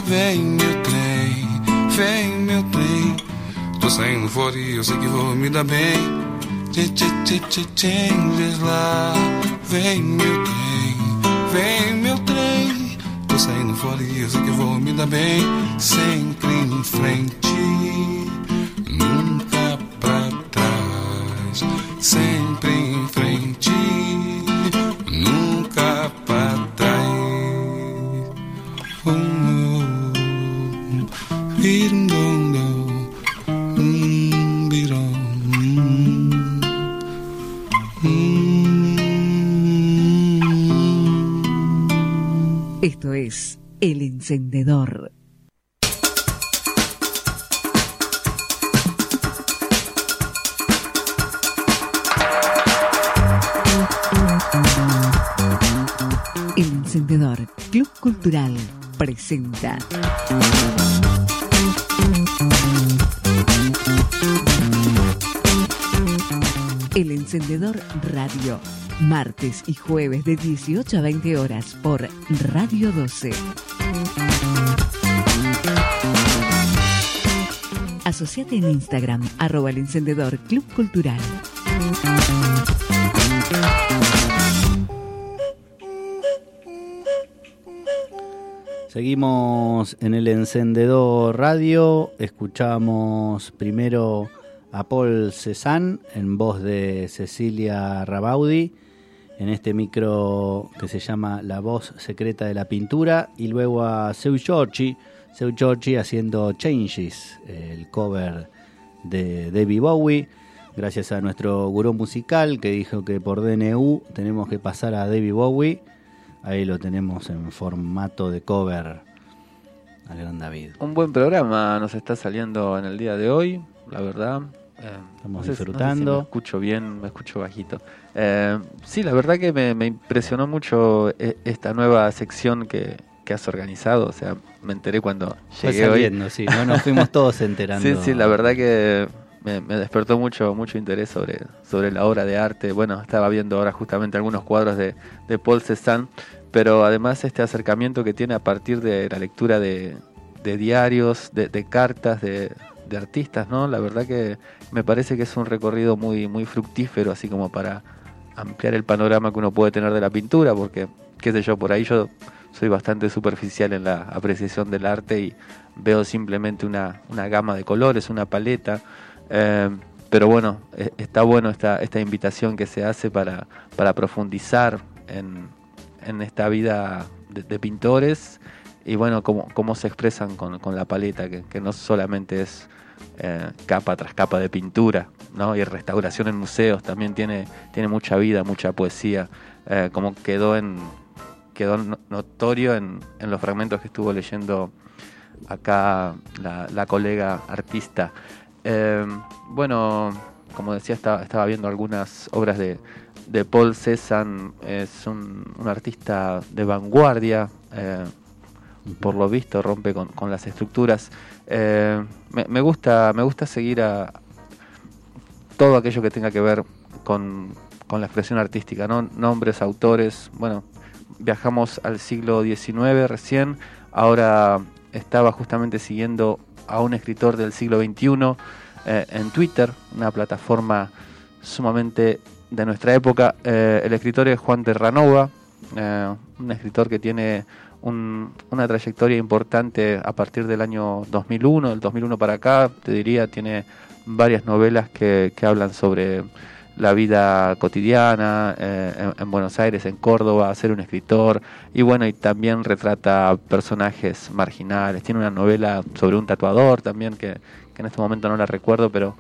Vem meu trem, vem meu trem. Tô saindo fora e eu sei que vou me dar bem. Tchê, changes lá. Vem meu trem, vem meu trem. Tô saindo fora e eu sei que vou me dar bem. Sempre em frente, Esto es El Encendedor. El Encendedor Club Cultural presenta. El Encendedor Radio. Martes y jueves de 18 a 20 horas por Radio 12. Asociate en Instagram, arroba el encendedor Club Cultural. Seguimos en el encendedor radio, escuchamos primero a Paul Cézanne en voz de Cecilia Rabaudi en este micro que se llama La voz secreta de la pintura y luego a Seu Giorgi, Seu Giorgi haciendo Changes, el cover de David Bowie, gracias a nuestro gurú musical que dijo que por DNU tenemos que pasar a David Bowie. Ahí lo tenemos en formato de cover al gran David. Un buen programa nos está saliendo en el día de hoy, la verdad. Eh, Estamos no sé si- no sé si disfrutando. me escucho bien, me escucho bajito. Eh, sí, la verdad que me, me impresionó mucho eh, esta nueva sección que, que has organizado. O sea, me enteré cuando Fue llegué hoy. saliendo, sí, ¿no? nos fuimos todos enterando. Sí, sí, la verdad que me, me despertó mucho mucho interés sobre, sobre la obra de arte. Bueno, estaba viendo ahora justamente algunos cuadros de, de Paul Cézanne, pero además este acercamiento que tiene a partir de la lectura de, de diarios, de, de cartas de, de artistas, ¿no? La verdad que me parece que es un recorrido muy, muy fructífero, así como para ampliar el panorama que uno puede tener de la pintura, porque, qué sé yo, por ahí yo soy bastante superficial en la apreciación del arte y veo simplemente una, una gama de colores, una paleta. eh, pero bueno, eh, está bueno esta, esta invitación que se hace para, para profundizar en, en esta vida de, de pintores y bueno, cómo, cómo se expresan con, con la paleta, que, que no solamente es eh, capa tras capa de pintura, ¿no? y restauración en museos, también tiene, tiene mucha vida, mucha poesía, eh, como quedó en quedó no- notorio en, en los fragmentos que estuvo leyendo acá la, la colega artista. Eh, bueno, como decía, estaba, estaba viendo algunas obras de, de Paul Cézanne, es un, un artista de vanguardia, por lo visto rompe con, con las estructuras. Eh, me, me gusta, me gusta seguir a todo aquello que tenga que ver con, con la expresión artística, ¿no? nombres, autores, bueno, viajamos al siglo XIX recién, ahora estaba justamente siguiendo a un escritor del siglo XXI eh, en Twitter, una plataforma sumamente de nuestra época. Eh, el escritor es Juan Terranova, eh, un escritor que tiene un- una trayectoria importante a partir del año 2001, del 2001 para acá, te diría, tiene varias novelas que, que hablan sobre la vida cotidiana eh, en, en Buenos Aires, en Córdoba, ser un escritor y bueno, y también retrata personajes marginales. Tiene una novela sobre un tatuador también que, que en este momento no la recuerdo, pero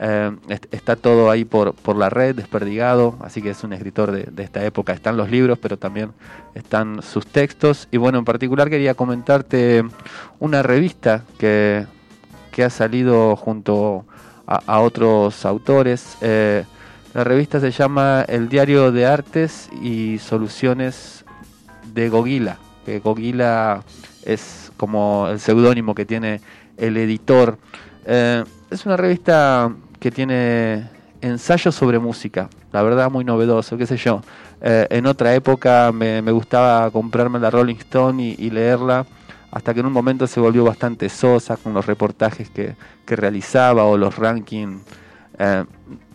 eh, est- está todo ahí por, por la red, desperdigado, así que es un escritor de, de esta época. Están los libros, pero también están sus textos. Y bueno, en particular quería comentarte una revista que, que ha salido junto a, a otros autores. Eh, la revista se llama El Diario de Artes y Soluciones de Gogila, que Gogila es como el seudónimo que tiene el editor. Eh, es una revista que tiene ensayos sobre música, la verdad muy novedoso, qué sé yo. Eh, en otra época me, me gustaba comprarme la Rolling Stone y, leerla, hasta que en un momento se volvió bastante sosa con los reportajes que, que realizaba o los rankings eh,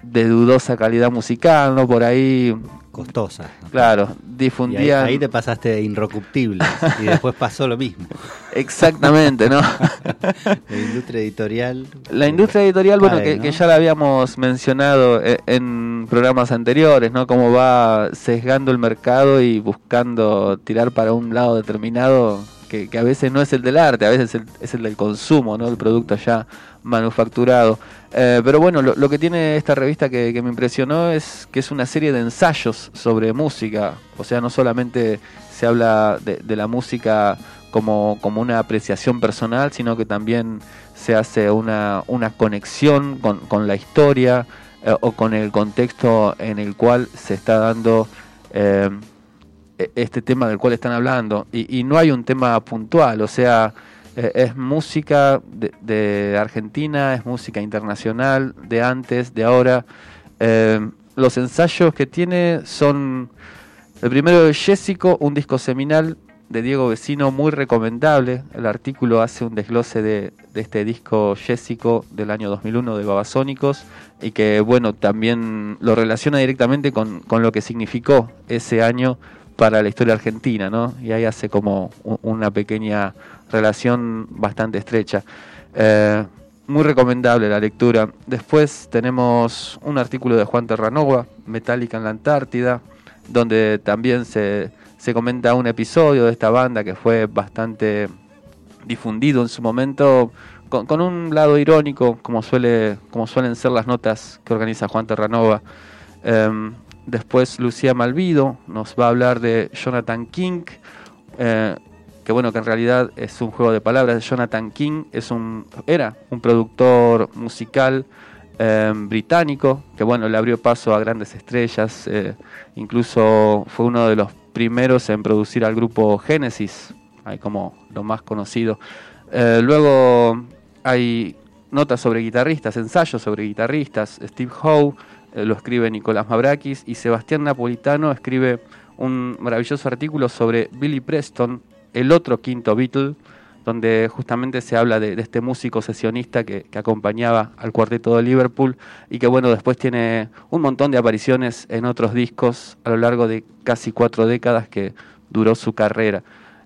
de dudosa calidad musical, ¿no? Por ahí, Costosa. claro, ahí, difundían... ahí te pasaste de y después pasó lo mismo. Exactamente, ¿no? La industria editorial. La industria editorial, bueno, Ay, que, ¿no? que ya la habíamos mencionado eh, en programas anteriores, ¿no? Cómo va sesgando el mercado y buscando tirar para un lado determinado que, que a veces no es el del arte, a veces es el, es el del consumo, ¿no? El producto ya manufacturado. Eh, pero bueno, lo, que tiene esta revista que, me impresionó es que es una serie de ensayos sobre música. O sea, no solamente se habla de, de la música como, como una apreciación personal, sino que también se hace una, una conexión con, con la historia eh, o con el contexto en el cual se está dando eh, e- este tema del cual están hablando. Y, y no hay un tema puntual, o sea, eh, es música de, Argentina, es música internacional, de antes, de ahora. Eh, los ensayos que tiene son el primero de Jessico, un disco seminal de Diego Vecino muy recomendable. El artículo hace un desglose de, de este disco Jessico del año 2001 de Babasónicos y que, bueno, también lo relaciona directamente con, con lo que significó ese año para la historia argentina, ¿no? Y ahí hace como una pequeña relación bastante estrecha. Eh, muy recomendable la lectura. Después tenemos un artículo de Juan Terranova, Metallica en la Antártida, donde también se, se comenta un episodio de esta banda que fue bastante difundido en su momento, con, con un lado irónico, como, suele, como suelen ser las notas que organiza Juan Terranova. Em, después Lucía Malvido nos va a hablar de Jonathan King, eh, que bueno, que en realidad es un juego de palabras. Jonathan King es un, era un productor musical eh, británico, que bueno, le abrió paso a grandes estrellas, eh, incluso fue uno de los primeros en producir al grupo Genesis, ahí como lo más conocido. Eh, luego hay notas sobre guitarristas, ensayos sobre guitarristas, Steve Howe eh, lo escribe Nicolás Mavrakis y Sebastián Napolitano escribe un maravilloso artículo sobre Billy Preston, el otro quinto Beatle, donde justamente se habla de, este músico sesionista que, acompañaba al cuarteto de Liverpool y que bueno, después tiene un montón de apariciones en otros discos a lo largo de casi cuatro décadas que duró su carrera.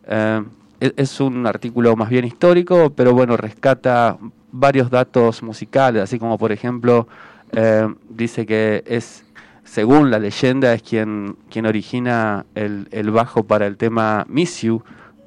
Eh, es- es un artículo más bien histórico, pero bueno, rescata varios datos musicales, así como por ejemplo eh, dice que es, según la leyenda, es quien, quien origina el, el bajo para el tema Miss You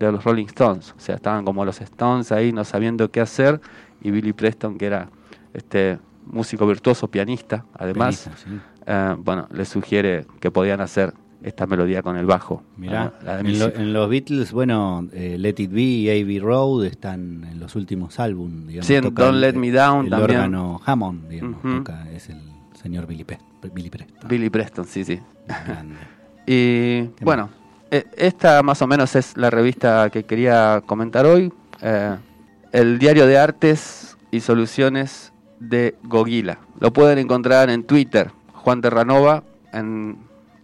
de los Rolling Stones. O sea, estaban como los Stones ahí no sabiendo qué hacer y Billy Preston, que era este músico virtuoso, pianista, además, Pianista, sí. eh, bueno, le sugiere que podían hacer esta melodía con el bajo. Mirá, la en, lo- los Beatles, bueno, eh, Let It Be y Abbey Road están en los últimos álbumes. Digamos, Sí, en Don't el- Let Me Down el también. órgano Hammond, digamos, toca, es el señor Billy, Pe- Billy Preston. Billy Preston, sí, sí. Y bueno, esta más o menos es la revista que quería comentar hoy. eh, el diario de artes y soluciones de Gogila. Lo pueden encontrar en Twitter. Juan Terranova, en,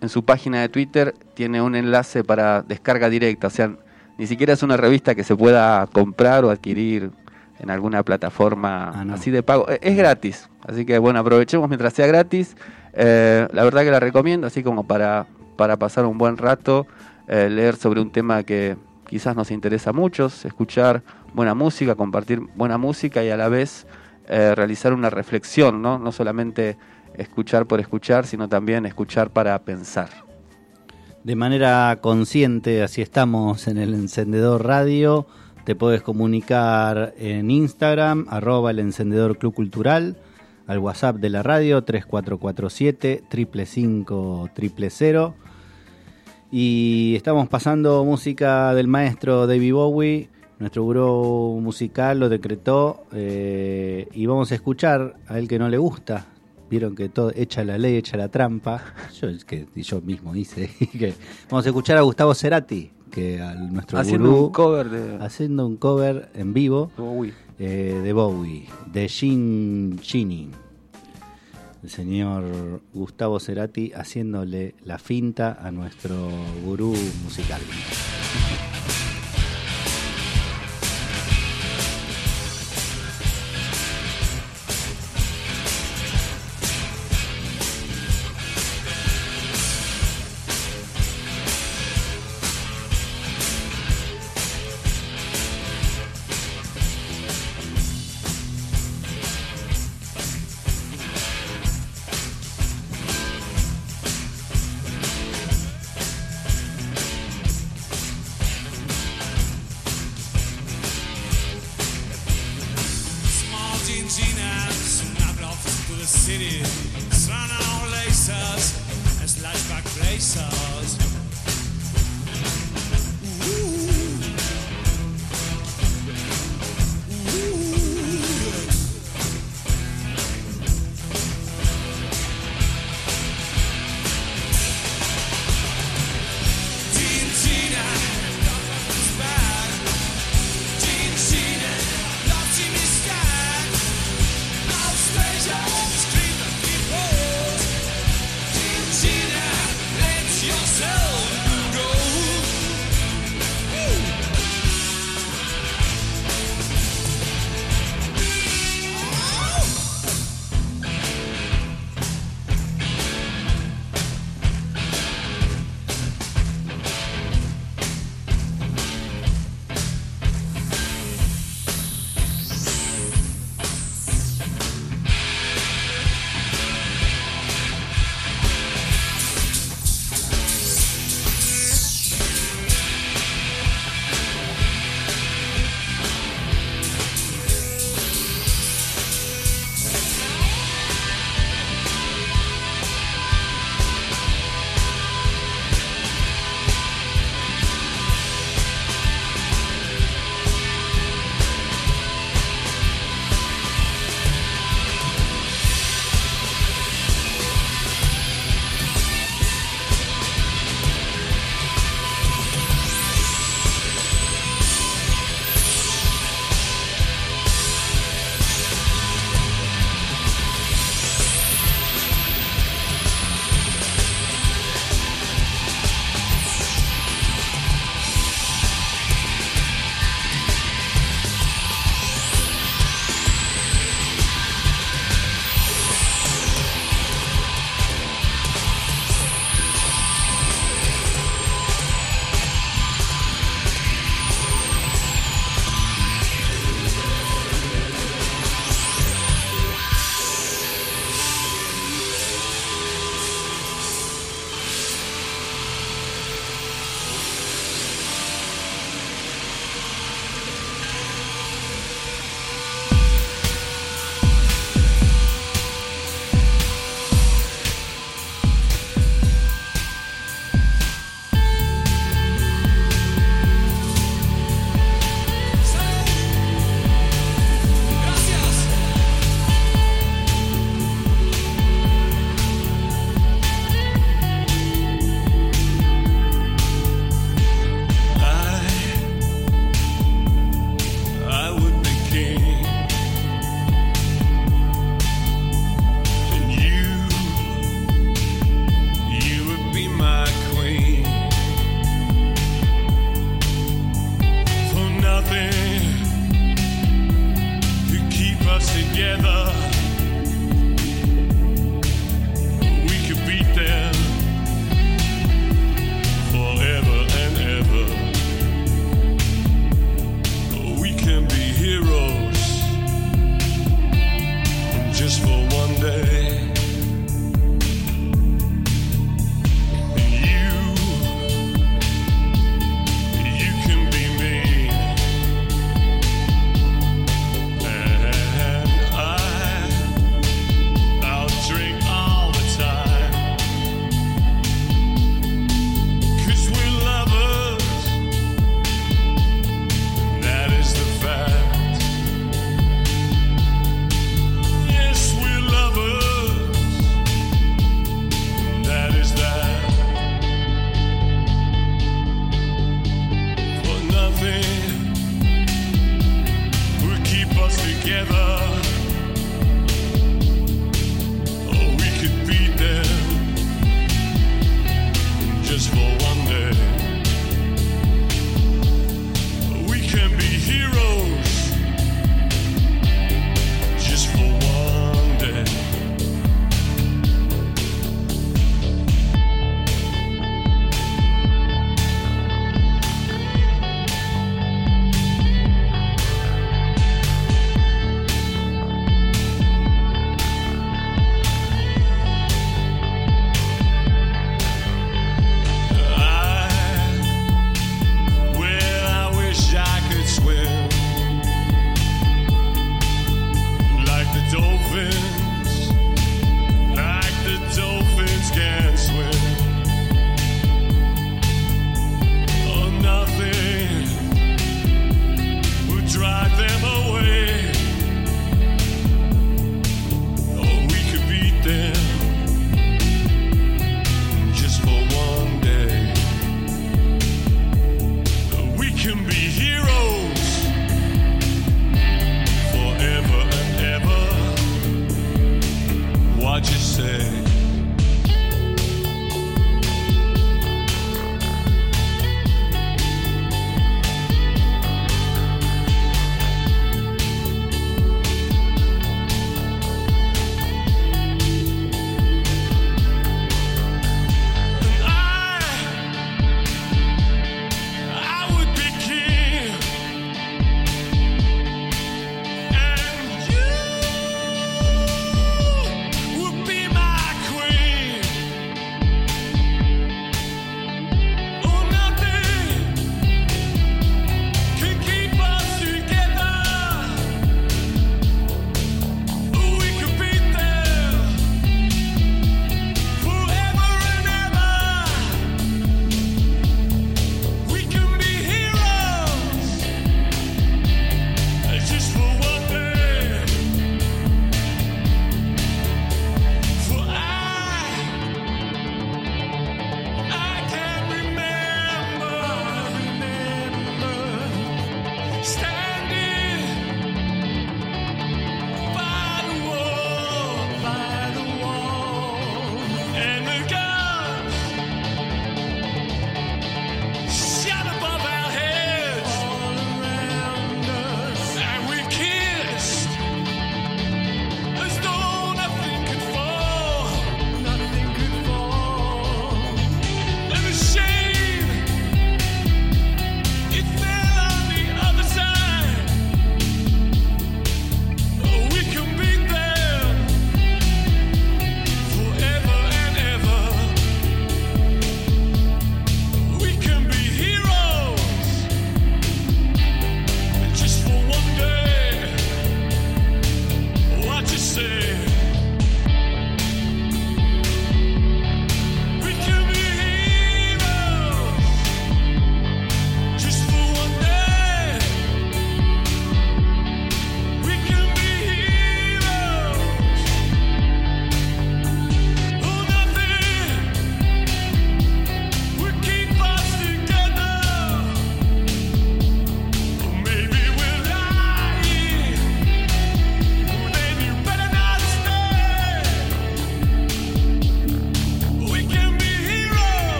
en su página de Twitter, tiene un enlace para descarga directa. O sea, ni siquiera es una revista que se pueda comprar o adquirir en alguna plataforma Ah, no. así de pago. Eh, Es gratis, así que bueno, aprovechemos mientras sea gratis. Eh, la verdad que la recomiendo, así como para, para pasar un buen rato, eh, leer sobre un tema que quizás nos interesa a muchos, escuchar buena música, compartir buena música y a la vez eh, realizar una reflexión, ¿no? No solamente escuchar por escuchar, sino también escuchar para pensar. De manera consciente, así estamos en el encendedor radio. Te puedes comunicar en Instagram, arroba el encendedor club cultural, al WhatsApp de la radio 3447 555 000. Y estamos pasando música del maestro David Bowie. Nuestro buró musical lo decretó eh, y vamos a escuchar a él que no le gusta. Vieron que todo echa la ley, echa la trampa. Yo que yo mismo hice. que vamos a escuchar a Gustavo Cerati, que al nuestro Haciendo gurú, un cover de haciendo un cover en vivo Bowie. eh, de Bowie, de Gin Chini. El señor Gustavo Cerati haciéndole la finta a nuestro gurú musical.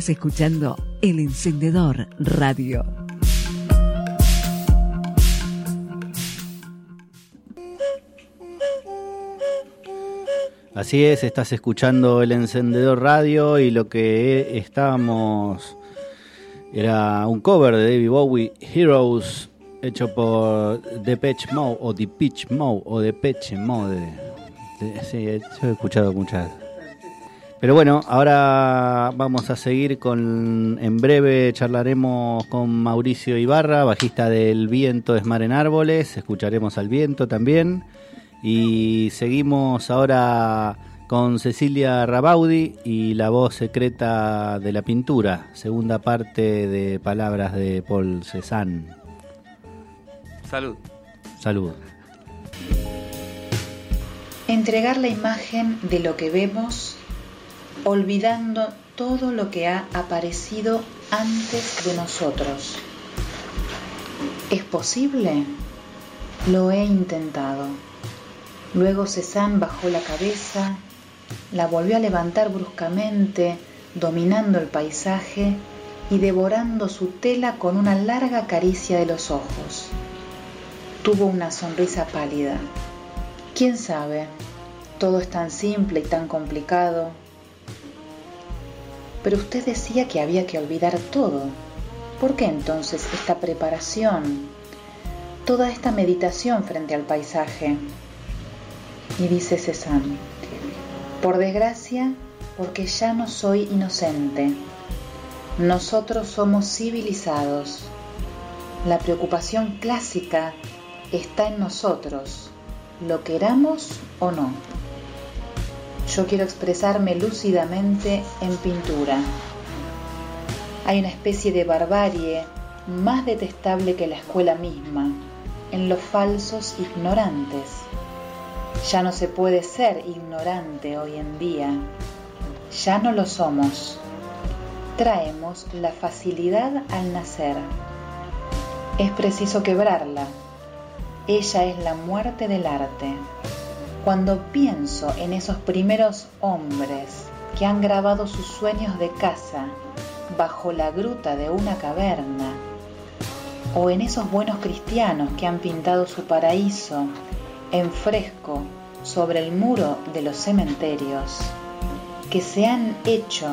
Estás escuchando El Encendedor Radio. Así es, estás escuchando el encendedor radio y lo que estábamos era un cover de David Bowie, Heroes, hecho por Depeche Mode o Depeche Mode o Depeche Mode. De- Sí, he escuchado muchas. Pero bueno, ahora vamos a seguir con. En breve charlaremos con Mauricio Ibarra, bajista del Viento es Mar en Árboles. Escucharemos al viento también. Y seguimos ahora con Cecilia Rabaudi y la voz secreta de la pintura, segunda parte de palabras de Paul Cézanne. Salud. Salud. Entregar la imagen de lo que vemos, olvidando todo lo que ha aparecido antes de nosotros. ¿Es posible? Lo he intentado. Luego Cézanne bajó la cabeza, la volvió a levantar bruscamente, dominando el paisaje y devorando su tela con una larga caricia de los ojos. Tuvo una sonrisa pálida. ¿Quién sabe? Todo es tan simple y tan complicado. Pero usted decía que había que olvidar todo. ¿Por qué entonces esta preparación? Toda esta meditación frente al paisaje. Y dice Cézanne, por desgracia, porque ya no soy inocente. Nosotros somos civilizados. La preocupación clásica está en nosotros, lo queramos o no. Yo quiero expresarme lúcidamente en pintura. Hay una especie de barbarie más detestable que la escuela misma, en los falsos ignorantes. Ya no se puede ser ignorante hoy en día. Ya no lo somos. Traemos la facilidad al nacer. Es preciso quebrarla. Ella es la muerte del arte. Cuando pienso en esos primeros hombres que han grabado sus sueños de casa bajo la gruta de una caverna, o en esos buenos cristianos que han pintado su paraíso en fresco sobre el muro de los cementerios, que se han hecho,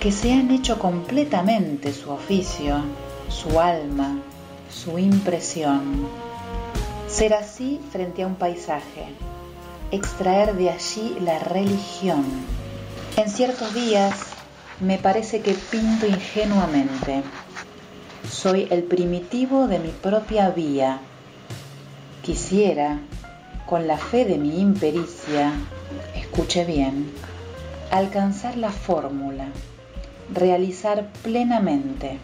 que se han hecho completamente su oficio, su alma, su impresión. Ser así frente a un paisaje, extraer de allí la religión. En ciertos días me parece que pinto ingenuamente. Soy el primitivo de mi propia vía. Quisiera, con la fe de mi impericia, escuche bien, alcanzar la fórmula, realizar plenamente,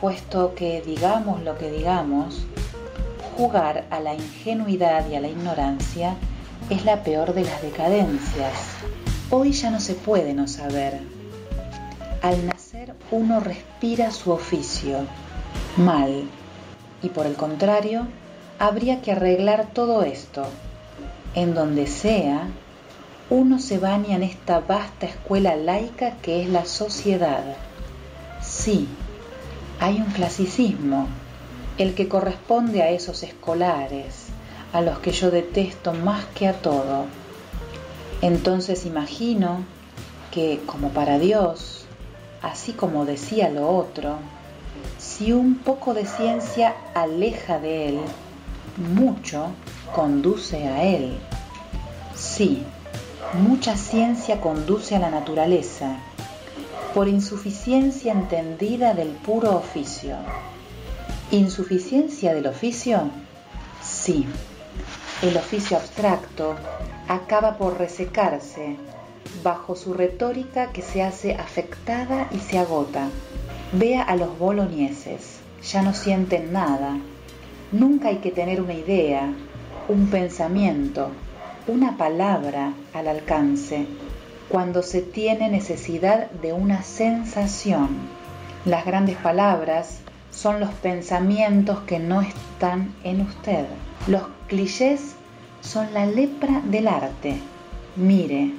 puesto que digamos lo que digamos, jugar a la ingenuidad y a la ignorancia es la peor de las decadencias. Hoy ya no se puede no saber. Al nacer uno respira su oficio, mal, y por el contrario, habría que arreglar todo esto. En donde sea, uno se baña en esta vasta escuela laica que es la sociedad. Sí, hay un clasicismo, el que corresponde a esos escolares, a los que yo detesto más que a todo. Entonces imagino que, como para Dios, así como decía lo otro, si un poco de ciencia aleja de él, mucho conduce a él. Sí, mucha ciencia conduce a la naturaleza, por insuficiencia entendida del puro oficio. ¿Insuficiencia del oficio? Sí. El oficio abstracto acaba por resecarse bajo su retórica que se hace afectada y se agota. Vea a los bolonieses, ya no sienten nada. Nunca hay que tener una idea, un pensamiento, una palabra al alcance cuando se tiene necesidad de una sensación. Las grandes palabras son los pensamientos que no están en usted. Los clichés son la lepra del arte. Mire,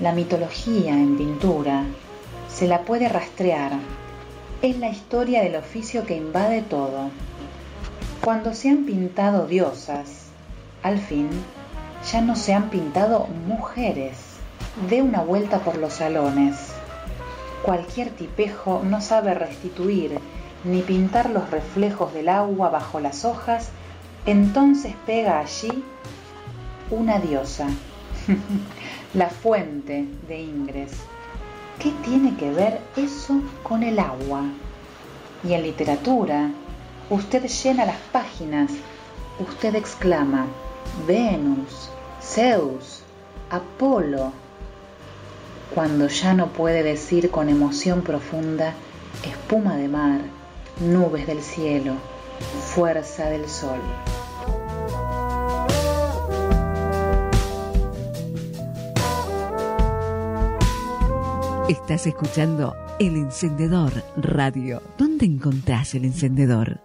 la mitología en pintura se la puede rastrear. Es la historia del oficio que invade todo. Cuando se han pintado diosas, al fin, ya no se han pintado mujeres. De una vuelta por los salones. Cualquier tipejo no sabe restituir ni pintar los reflejos del agua bajo las hojas, entonces pega allí una diosa, la fuente de Ingres. ¿Qué tiene que ver eso con el agua? Y en literatura, usted llena las páginas, usted exclama, Venus, Zeus, Apolo, cuando ya no puede decir con emoción profunda, espuma de mar, nubes del cielo, fuerza del sol. Estás escuchando El Encendedor Radio. ¿Dónde encontrás el encendedor?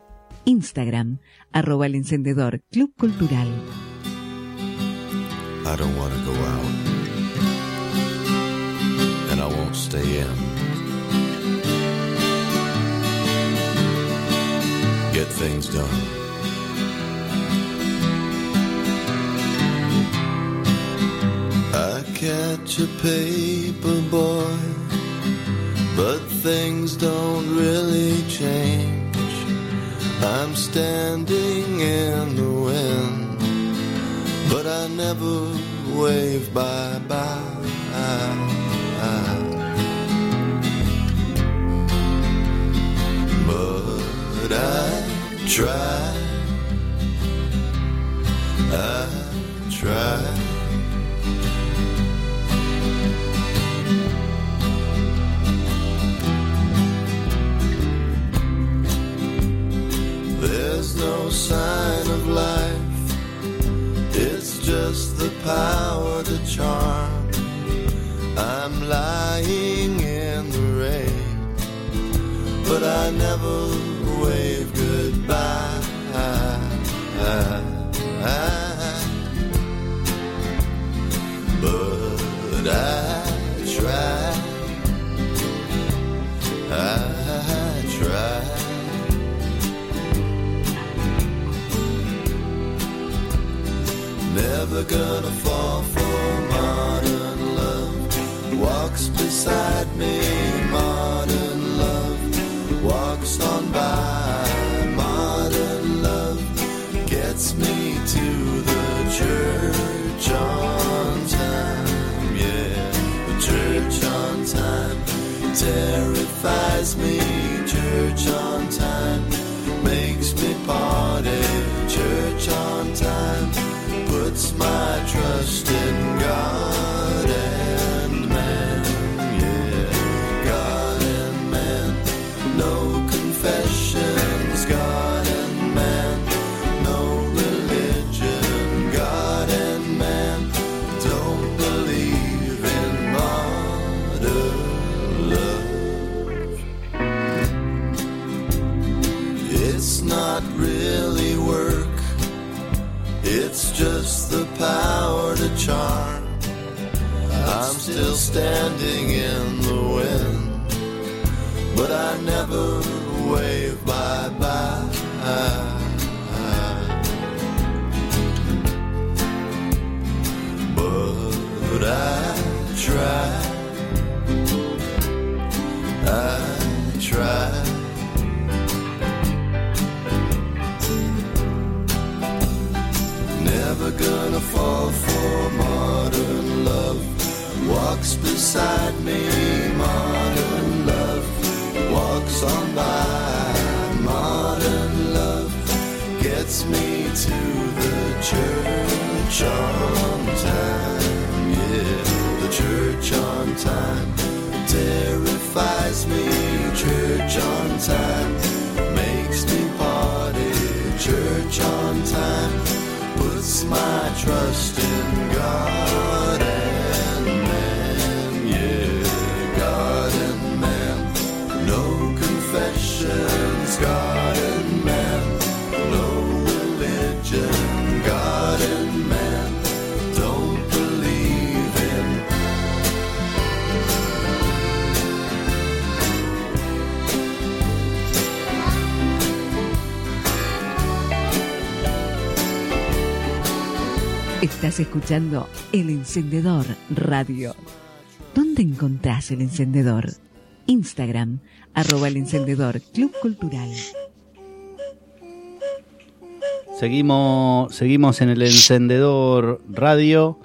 Instagram, arroba el encendedor Club Cultural. I don't want to go out, and I won't stay in. Get things done. I catch a paper boy, but things don't really change. I'm standing in the wind, but I never wave bye bye. But I try, I try. There's no sign of life. It's just the power to charm. I'm lying in the rain, but I never But I try. I try. Never gonna fall for modern love. Walks beside me, modern love. Walks on by, on time. Yeah, church on time. Terrifies me, church on time. Makes me party, church on time puts my trust Standing. Beside me, modern love. Walks on by, modern love. Gets me to the church on time. Yeah, the church on time. Terrifies me, church on time. Makes me party, church on time puts my trust in God Estás escuchando El Encendedor Radio. ¿Dónde encontrás el encendedor? Instagram, arroba el encendedor Club Cultural. Seguimos, seguimos en el encendedor radio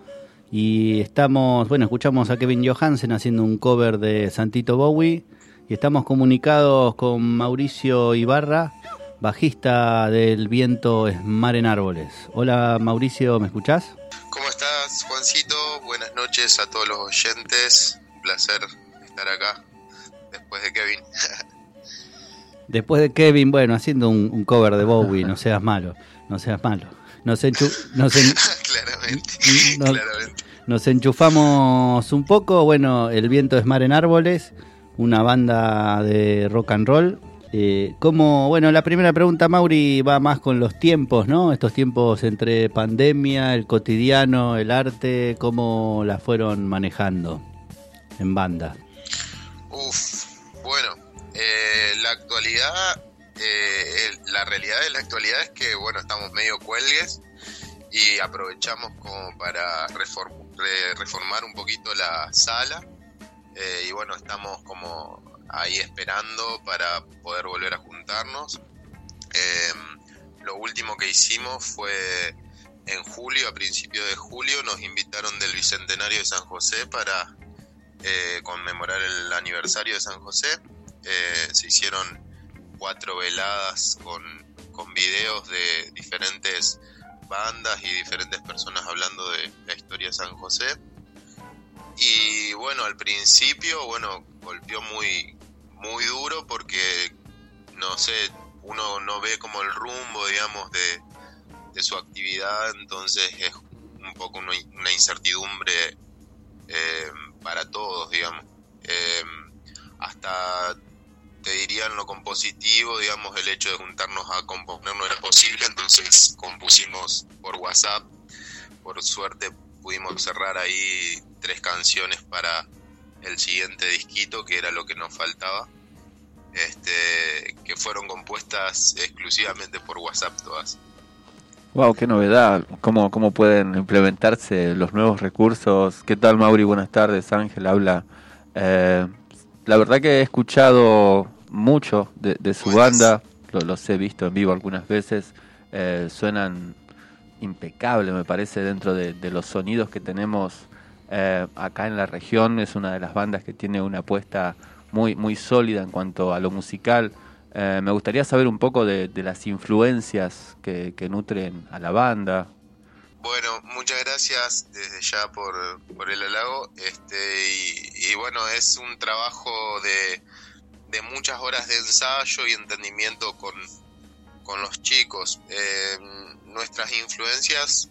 y estamos, bueno, escuchamos a Kevin Johansen haciendo un cover de Santito Bowie y estamos comunicados con Mauricio Ibarra, bajista del Viento es Mar en Árboles. Hola Mauricio, ¿me escuchás? ¿Cómo estás, Juancito? Buenas noches a todos los oyentes. Un placer estar acá después de Kevin. Después de Kevin, bueno, haciendo un, un cover de Bowie, no seas malo, no seas malo. Nos, enchu- nos en- claramente, nos- claramente. nos enchufamos un poco. Bueno, El Viento es Mar en Árboles, una banda de rock and roll. Eh, ¿cómo- bueno, la primera pregunta, Mauri, va más con los tiempos, ¿no? Estos tiempos entre pandemia, el cotidiano, el arte, ¿cómo la fueron manejando en banda? Uf, eh, la actualidad, eh, la realidad de la actualidad es que, bueno, estamos medio cuelgues y aprovechamos como para reform- re- reformar un poquito la sala eh, y bueno, estamos como ahí esperando para poder volver a juntarnos. Eh, lo último que hicimos fue en julio, a principios de julio, nos invitaron del Bicentenario de San José para eh, conmemorar el aniversario de San José. Eh, se hicieron cuatro veladas con, con videos de diferentes bandas y diferentes personas hablando de la historia de San José. Y bueno, al principio, bueno, golpeó muy, muy duro porque, no sé, uno no ve como el rumbo, digamos, de, de su actividad, entonces es un poco una, incertidumbre eh, para todos, digamos. Eh, hasta te diría en lo compositivo, digamos, el hecho de juntarnos a componer no era posible, entonces compusimos por WhatsApp. Por suerte pudimos cerrar ahí tres canciones para el siguiente disquito, que era lo que nos faltaba. Este, que fueron compuestas exclusivamente por WhatsApp todas. Wow, qué novedad. ¿Cómo, ¿Cómo pueden implementarse los nuevos recursos? ¿Qué tal, Mauri? Buenas tardes. Ángel habla. Eh, la verdad que he escuchado mucho de, su banda. Lo- los he visto en vivo algunas veces. Eh, suenan impecables, me parece, dentro de, los sonidos que tenemos eh, acá en la región. Es una de las bandas que tiene una apuesta muy, muy sólida en cuanto a lo musical. Eh, me gustaría saber un poco de, las influencias que nutren a la banda. Bueno, muchas gracias desde ya por, por el halago. Este, y, bueno, es un trabajo de, de muchas horas de ensayo y entendimiento con, con los chicos. Eh, nuestras influencias,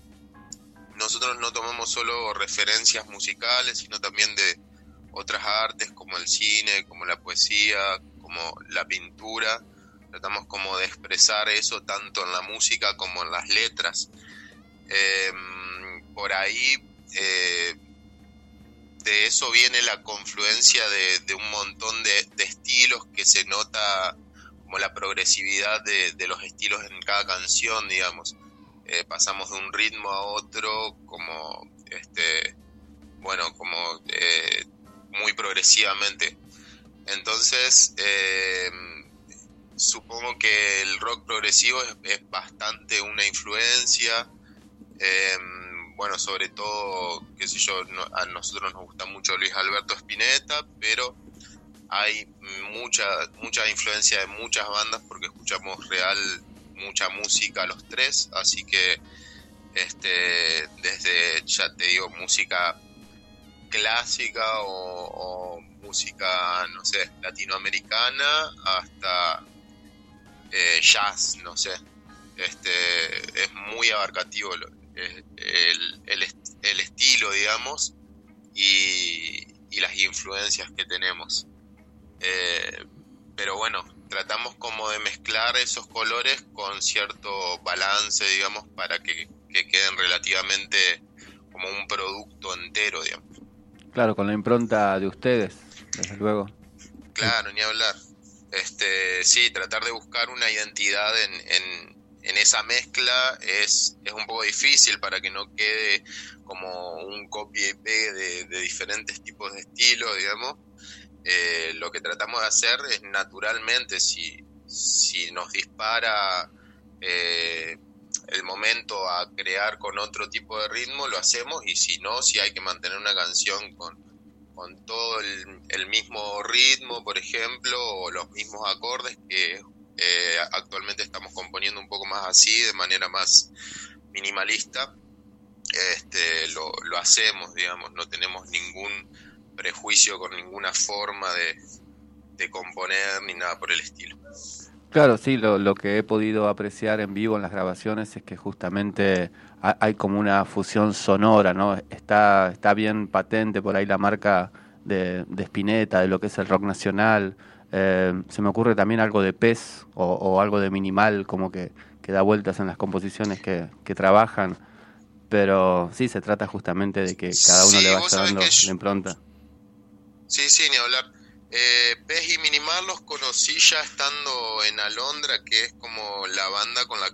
nosotros no tomamos solo referencias musicales, sino también de otras artes como el cine, como la poesía, como la pintura. Tratamos como de expresar eso tanto en la música como en las letras. Eh, por ahí eh, de eso viene la confluencia de, un montón de, estilos que se nota como la progresividad de, los estilos en cada canción, digamos. Eh, pasamos de un ritmo a otro como, este, bueno, como eh, muy progresivamente. Entonces, eh, supongo que el rock progresivo es, es bastante una influencia. Eh, bueno, sobre todo, qué sé yo, no- a nosotros nos gusta mucho Luis Alberto Spinetta, pero hay mucha, mucha influencia de muchas bandas porque escuchamos real mucha música los tres, así que este desde ya te digo música clásica o, música no sé latinoamericana hasta eh, jazz no sé. Este es muy abarcativo el, el est- el estilo digamos y, y las influencias que tenemos Eh, pero bueno tratamos como de mezclar esos colores con cierto balance digamos para que, que queden relativamente como un producto entero digamos Claro, con la impronta de ustedes, desde luego. Claro, ni hablar. Este, sí, tratar de buscar una identidad en, en, en esa mezcla es, es un poco difícil para que no quede como un copy y pegue de, de diferentes tipos de estilos, digamos. Eh, lo que tratamos de hacer es naturalmente, si, si nos dispara eh, el momento a crear con otro tipo de ritmo, lo hacemos y si no, si hay que mantener una canción con, con todo el, el mismo ritmo, por ejemplo, o los mismos acordes que eh, actualmente estamos componiendo un poco más así, de manera más minimalista, este, lo, lo hacemos, digamos, no tenemos ningún prejuicio con ninguna forma de, de componer ni nada por el estilo. Claro, sí, lo, lo que he podido apreciar en vivo en las grabaciones es que justamente ha- hay como una fusión sonora, ¿no? Está, está bien patente por ahí la marca de, de Spinetta, de lo que es el rock nacional. Eh, se me ocurre también algo de pez o, o algo de minimal, como que, que da vueltas en las composiciones que, que trabajan. Pero sí, se trata justamente de que cada uno Sí, le vaya dando yo- la impronta. Sí, sí, ni hablar. Eh, Pez y Minimal los conocí ya estando en Alondra, que es como la banda con la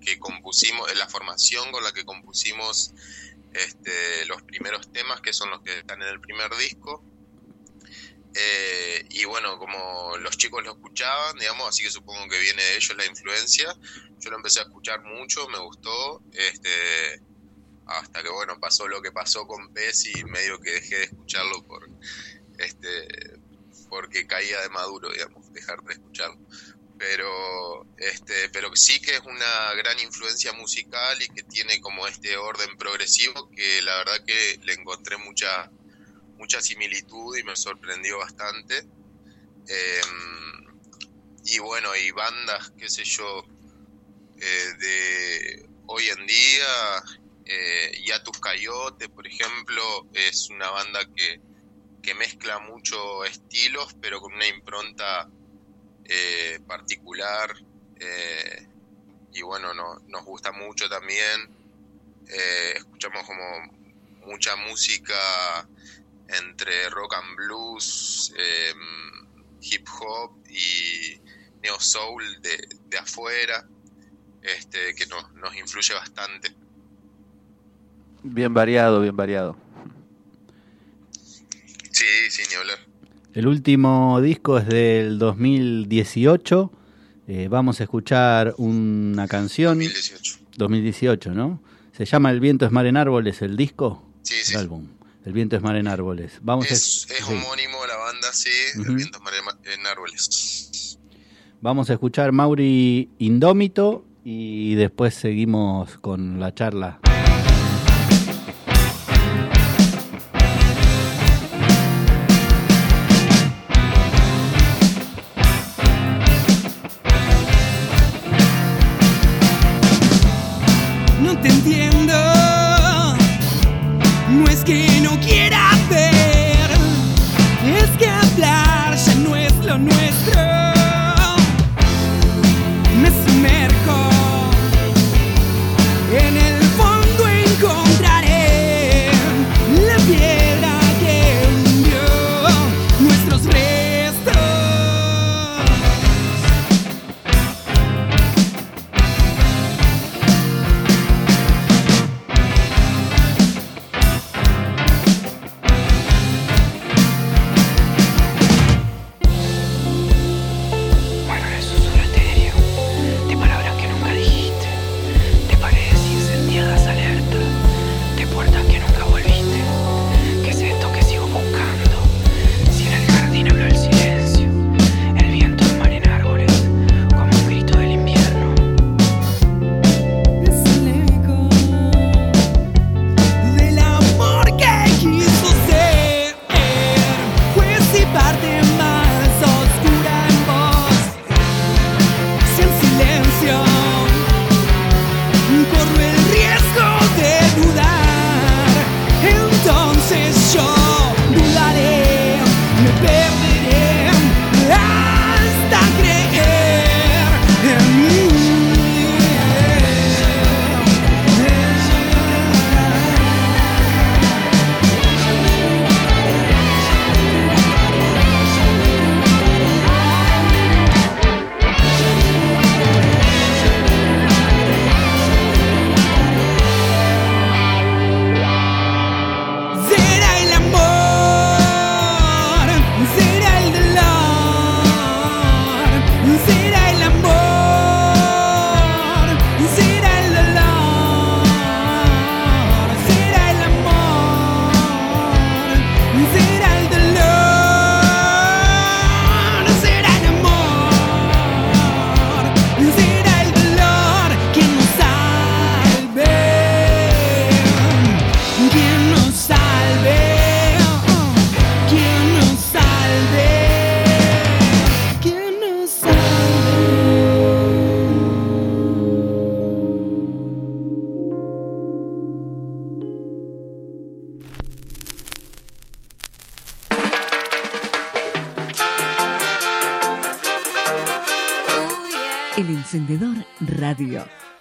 que compusimos, eh, la formación con la que compusimos este, los primeros temas, que son los que están en el primer disco. Eh, y bueno, como los chicos lo escuchaban, digamos, así que supongo que viene de ellos la influencia. Yo lo empecé a escuchar mucho, me gustó, este, hasta que bueno, pasó lo que pasó con Pez y medio que dejé de escucharlo por, este, porque caía de maduro, digamos, dejar de escucharlo. Pero, este, pero sí que es una gran influencia musical y que tiene como este orden progresivo que la verdad que le encontré mucha, mucha similitud y me sorprendió bastante. Em, y bueno, y bandas, qué sé yo, eh, de hoy en día, eh, Yatus Coyote, por ejemplo, es una banda que, que mezcla mucho estilos, pero con una impronta eh, particular. eh, y bueno, no, nos gusta mucho también. Eh, escuchamos como mucha música entre rock and blues, eh, hip hop y neo soul de, de afuera, este, que nos, nos influye bastante. Bien variado, bien variado. Sí, sí, ni hablar. El último disco es del 2018. Eh, vamos a escuchar una canción. 2018. 2018, ¿no? Se llama El viento es mar en árboles, el disco. Sí, sí. El álbum. El viento es mar en árboles. Vamos a, Es, es sí. homónimo la banda, sí, Ujú. El viento en- en árboles. Vamos a escuchar Mauri Indómito y después seguimos con la charla. No te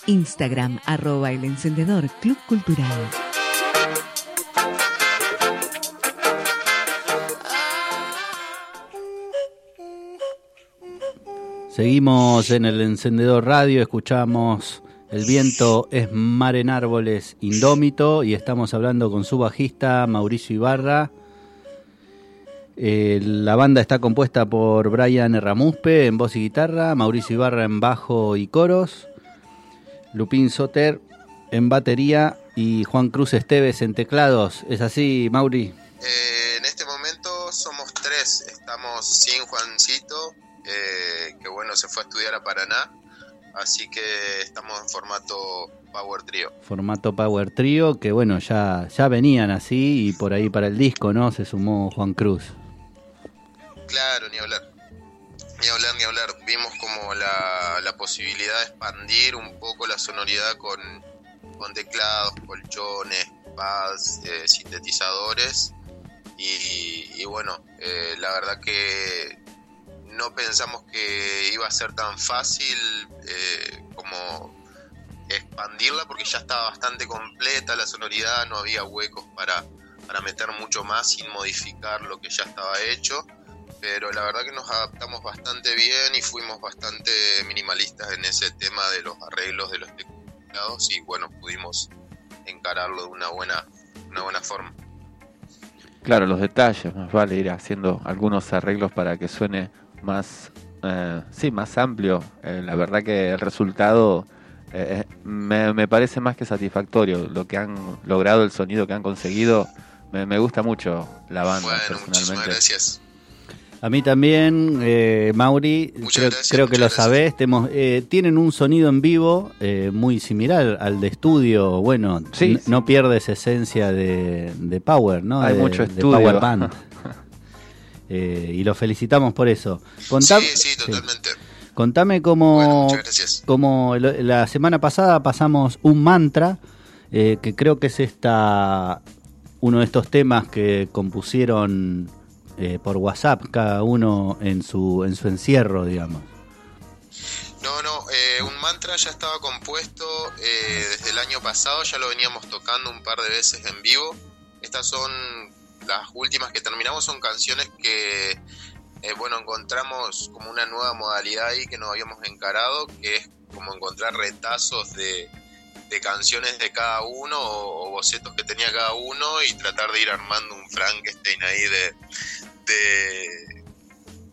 Instagram arroba El Encendedor Club Cultural. Seguimos en el encendedor radio, escuchamos El viento es mar en árboles indómito y estamos hablando con su bajista Mauricio Ibarra. Eh, la banda está compuesta por Brian Ramuspe en voz y guitarra, Mauricio Ibarra en bajo y coros, Lupín Soter en batería y Juan Cruz Esteves en teclados. ¿Es así, Mauri? Eh, en este momento somos tres, estamos sin Juancito, eh, que bueno, se fue a estudiar a Paraná, así que estamos en formato Power Trio. Formato Power Trio, que bueno, ya, ya venían así y por ahí para el disco, ¿no? Se sumó Juan Cruz. Claro, ni hablar. Ni hablar, ni hablar. Vimos como la, la posibilidad de expandir un poco la sonoridad con, con teclados, colchones, pads, eh, sintetizadores. Y, bueno, eh, la verdad que no pensamos que iba a ser tan fácil eh, como expandirla porque ya estaba bastante completa la sonoridad, no había huecos para, para meter mucho más sin modificar lo que ya estaba hecho pero la verdad que nos adaptamos bastante bien y fuimos bastante minimalistas en ese tema de los arreglos de los teclados y bueno, pudimos encararlo de una buena, una buena forma. Claro, los detalles, más vale ir haciendo algunos arreglos para que suene más, eh, sí, más amplio. Eh, la verdad que el resultado eh, me, me parece más que satisfactorio. Lo que han logrado, el sonido que han conseguido, me, me gusta mucho la banda Bueno, muchísimas personalmente. gracias. A mí también, eh, Mauri, creo, gracias, creo que lo sabés, eh, tienen un sonido en vivo eh, muy similar al de estudio, bueno, Sí, n- sí. no pierde esa esencia de, de Power, ¿no? Hay de, mucho de estudio. Power Band. Eh, y lo felicitamos por eso. Contá- sí, sí, totalmente. Contame cómo, Bueno, muchas gracias. como lo- la semana pasada pasamos un mantra, eh, que creo que es esta uno de estos temas que compusieron eh, por WhatsApp cada uno en su en su encierro, digamos. No, no, eh, un mantra ya estaba compuesto eh, desde el año pasado, ya lo veníamos tocando un par de veces en vivo. Estas son las últimas que terminamos, son canciones que, eh, bueno, encontramos como una nueva modalidad ahí que nos habíamos encarado, que es como encontrar retazos de, de canciones de cada uno o, o bocetos que tenía cada uno y tratar de ir armando un Frankenstein ahí de, de,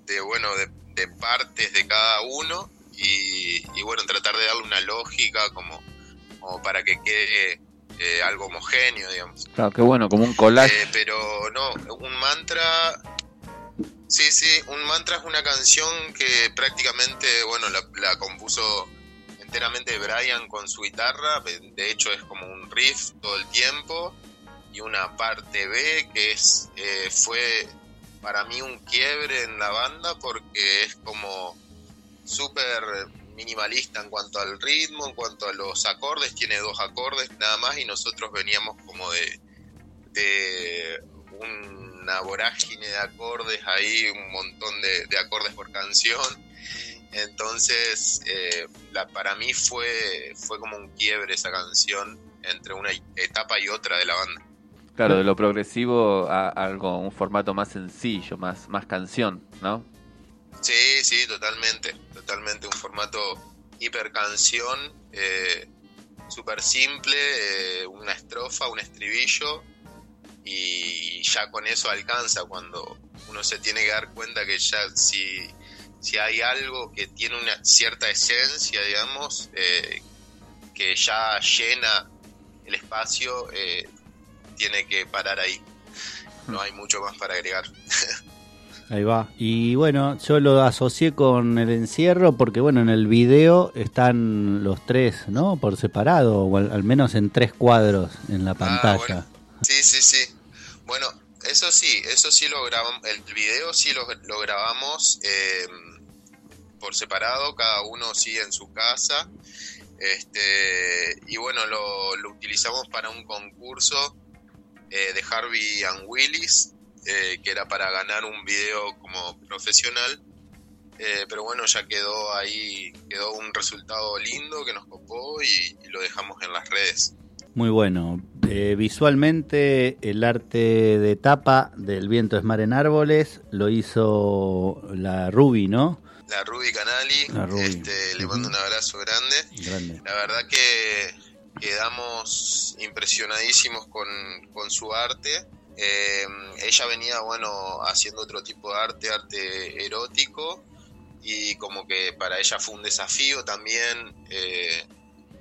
de, bueno, de, de partes de cada uno y, y, bueno, tratar de darle una lógica como, como para que quede eh, algo homogéneo, digamos. Claro, qué bueno, como un collage. Eh, pero no, un mantra. Sí, sí, un mantra es una canción que prácticamente, bueno, la, la compuso enteramente Brian con su guitarra. De hecho, es como un riff todo el tiempo. Y una parte B que es eh, fue para mí un quiebre en la banda porque es como súper minimalista en cuanto al ritmo, en cuanto a los acordes, tiene dos acordes nada más y nosotros veníamos como de, de una vorágine de acordes ahí, un montón de, de acordes por canción. Entonces, eh, la, para mí fue, fue como un quiebre esa canción entre una etapa y otra de la banda. Claro, de lo progresivo a algo, un formato más sencillo, más, más canción, ¿no? Sí, sí, totalmente, totalmente un formato hiper canción, eh, súper simple, eh, una estrofa, un estribillo y ya con eso alcanza cuando uno se tiene que dar cuenta que ya si, si hay algo que tiene una cierta esencia, digamos, eh, que ya llena el espacio, eh, tiene que parar ahí. No hay mucho más para agregar. Ahí va. Y bueno, yo lo asocié con el encierro porque, bueno, en el video están los tres, ¿no? Por separado, o al, al menos en tres cuadros en la pantalla. Sí, sí, sí. Bueno, eso sí, eso sí lo grabamos, el video sí lo, grabamos eh, por separado, cada uno sí en su casa. Este, y bueno, lo, utilizamos para un concurso eh, de Harvey and Willis, eh, que era para ganar un video como profesional. Pero bueno, ya quedó ahí, quedó un resultado lindo que nos copó y lo dejamos en las redes. Muy bueno. Eh, visualmente, el arte de tapa del viento es mar en árboles lo hizo la Ruby, ¿no? La Ruby Canali, La Ruby. este, le mando un abrazo grande. Grande. La verdad que quedamos impresionadísimos con, con su arte. Eh, ella venía, bueno, haciendo otro tipo de arte, arte erótico, y como que para ella fue un desafío también. eh,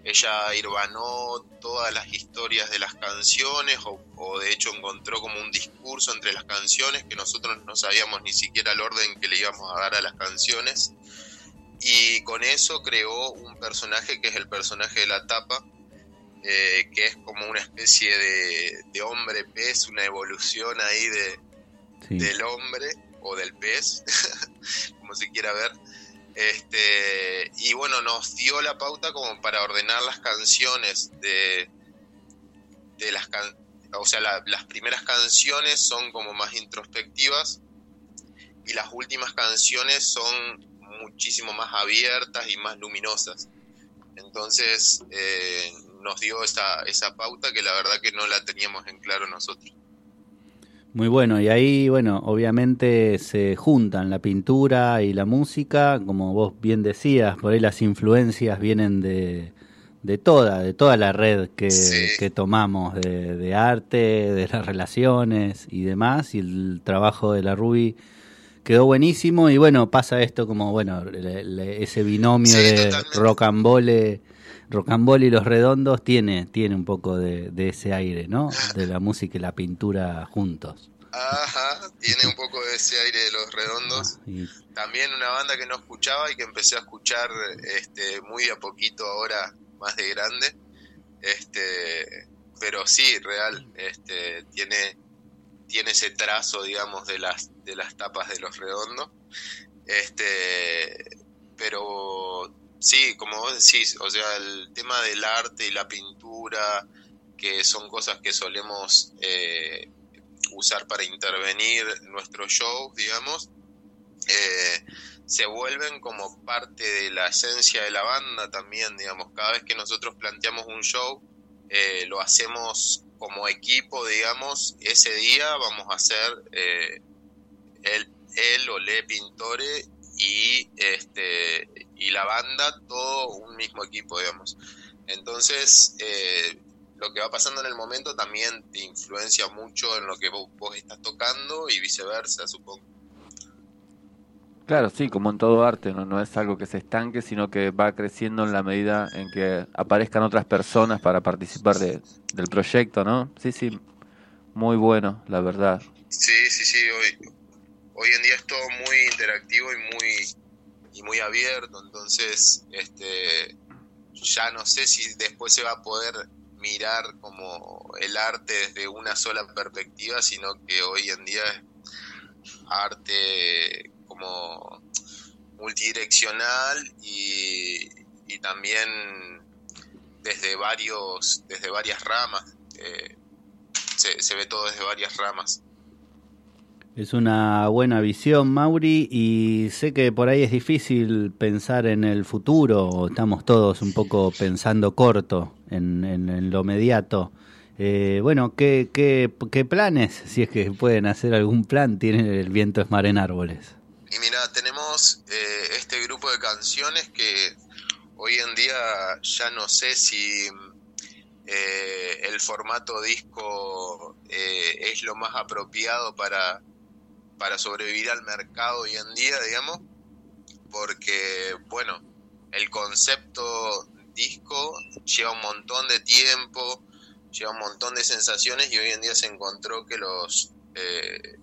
ella irvanó todas las historias de las canciones, o, o de hecho encontró como un discurso entre las canciones que nosotros no sabíamos ni siquiera el orden que le íbamos a dar a las canciones. Y con eso creó un personaje que es el personaje de la tapa, eh, que es como una especie de, de hombre pez, una evolución ahí de, Sí. del hombre o del pez, como se quiera ver. Este, y bueno, nos dio la pauta como para ordenar las canciones de, de las can- o sea, la- las primeras canciones son como más introspectivas y las últimas canciones son muchísimo más abiertas y más luminosas. Entonces eh, nos dio esa, esa pauta que la verdad que no la teníamos en claro nosotros. Muy bueno, y ahí, bueno, obviamente se juntan la pintura y la música, como vos bien decías, por ahí las influencias vienen de, de toda, de toda la red que, que tomamos de, de arte, de las relaciones y demás, y el trabajo de la Ruby quedó buenísimo, y bueno, pasa esto como, bueno, le- le- ese binomio de rocambole, rocambole y los redondos tiene, tiene un poco de, de ese aire, ¿no? De la música y la pintura juntos. Ajá, tiene un poco de ese aire de los redondos. Y También una banda que no escuchaba y que empecé a escuchar este, muy a poquito ahora, más de grande. Este, pero sí, real, este, tiene, tiene ese trazo, digamos, de las, de las tapas de los redondos. Este, pero sí, como vos decís, o sea, el tema del arte y la pintura, que son cosas que solemos eh, usar para intervenir en nuestros shows, digamos, eh, se vuelven como parte de la esencia de la banda también, digamos, cada vez que nosotros planteamos un show, eh, lo hacemos como equipo, digamos, ese día vamos a hacer eh, él, él o le pintore y este y la banda todo un mismo equipo digamos entonces eh, lo que va pasando en el momento también te influencia mucho en lo que vos, vos estás tocando y viceversa supongo Claro, sí, como en todo arte, ¿no? no es algo que se estanque, sino que va creciendo en la medida en que aparezcan otras personas para participar de, del proyecto, ¿no? Sí, sí, muy bueno, la verdad. Sí, sí, sí. Hoy, hoy en día es todo muy interactivo y muy y muy abierto. Entonces, este, ya no sé si después se va a poder mirar como el arte desde una sola perspectiva, sino que hoy en día es arte como multidireccional y, y también desde varios desde varias ramas eh, se, se ve todo desde varias ramas Es una buena visión, Mauri, y sé que por ahí es difícil pensar en el futuro, estamos todos un poco pensando corto en, en- lo inmediato. Eh, bueno, ¿qué, qué, planes, si es que pueden hacer algún plan, tiene el viento es mar en árboles? Y mira, tenemos eh, este grupo de canciones que hoy en día ya no sé si eh, el formato disco eh, es lo más apropiado para, para sobrevivir al mercado hoy en día, digamos, porque, bueno, el concepto disco lleva un montón de tiempo, lleva un montón de sensaciones y hoy en día se encontró que los, eh,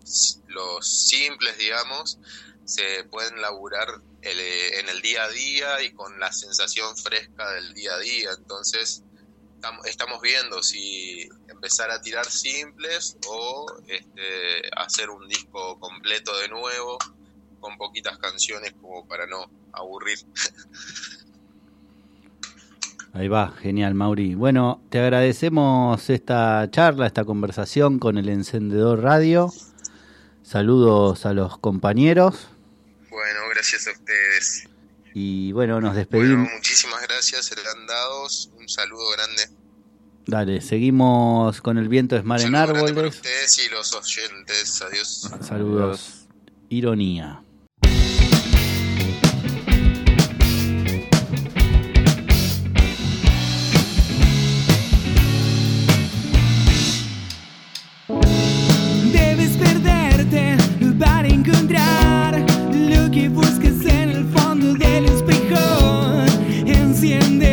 los simples, digamos, se pueden laburar el, eh, en el día a día y con la sensación fresca del día a día. Entonces, estamos viendo si empezar a tirar simples o este, hacer un disco completo de nuevo con poquitas canciones como para no aburrir. Ahí va, genial, Mauri. Bueno, te agradecemos esta charla, esta conversación con el encendedor radio. Saludos a los compañeros. Bueno, gracias a ustedes. Y bueno, nos Bueno, despedimos. muchísimas gracias, serán dados. Un saludo grande. Dale, seguimos con el viento es mar en grande para árboles. ustedes y los oyentes. Adiós. Saludos. Ironía. Enciende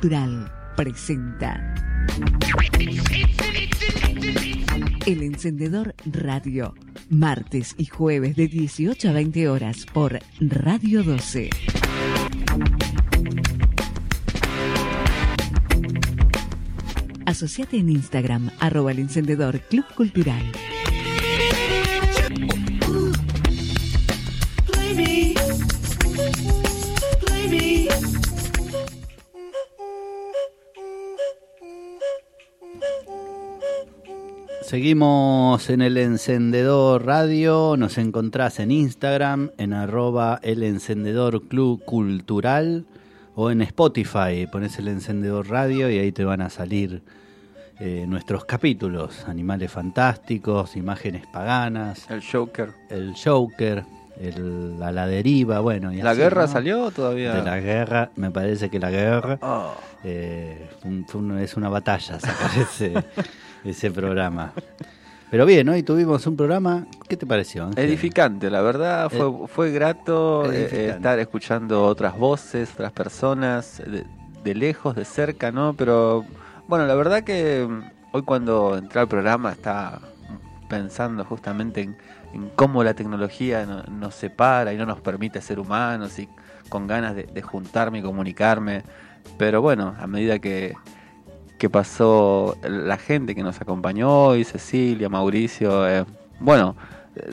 Cultural presenta El Encendedor Radio, martes y jueves de 18 a 20 horas por Radio 12. Asociate en Instagram, arroba el encendedor Club Cultural. Seguimos en el encendedor radio, nos encontrás en Instagram, en arroba el encendedor club cultural o en Spotify, pones el encendedor radio y ahí te van a salir eh, nuestros capítulos, animales fantásticos, imágenes paganas, El Joker. el Joker, el, a la deriva, bueno. y ¿La así, guerra ¿no? salió todavía? De la guerra, me parece que la guerra Oh. eh, fue un- es una batalla sacar ese, ese programa. Pero bien, hoy tuvimos un programa, ¿qué te pareció? Ángel? Edificante, la verdad, fue, fue grato eh, estar escuchando otras voces, otras personas, de, de lejos, de cerca, ¿no? Pero bueno, la verdad que mm, hoy cuando entré al programa está pensando justamente en, en cómo la tecnología no- nos separa y no nos permite ser humanos y con ganas de, de juntarme y comunicarme. Pero bueno, a medida que, que pasó la gente que nos acompañó hoy, Cecilia, Mauricio, eh, bueno, eh,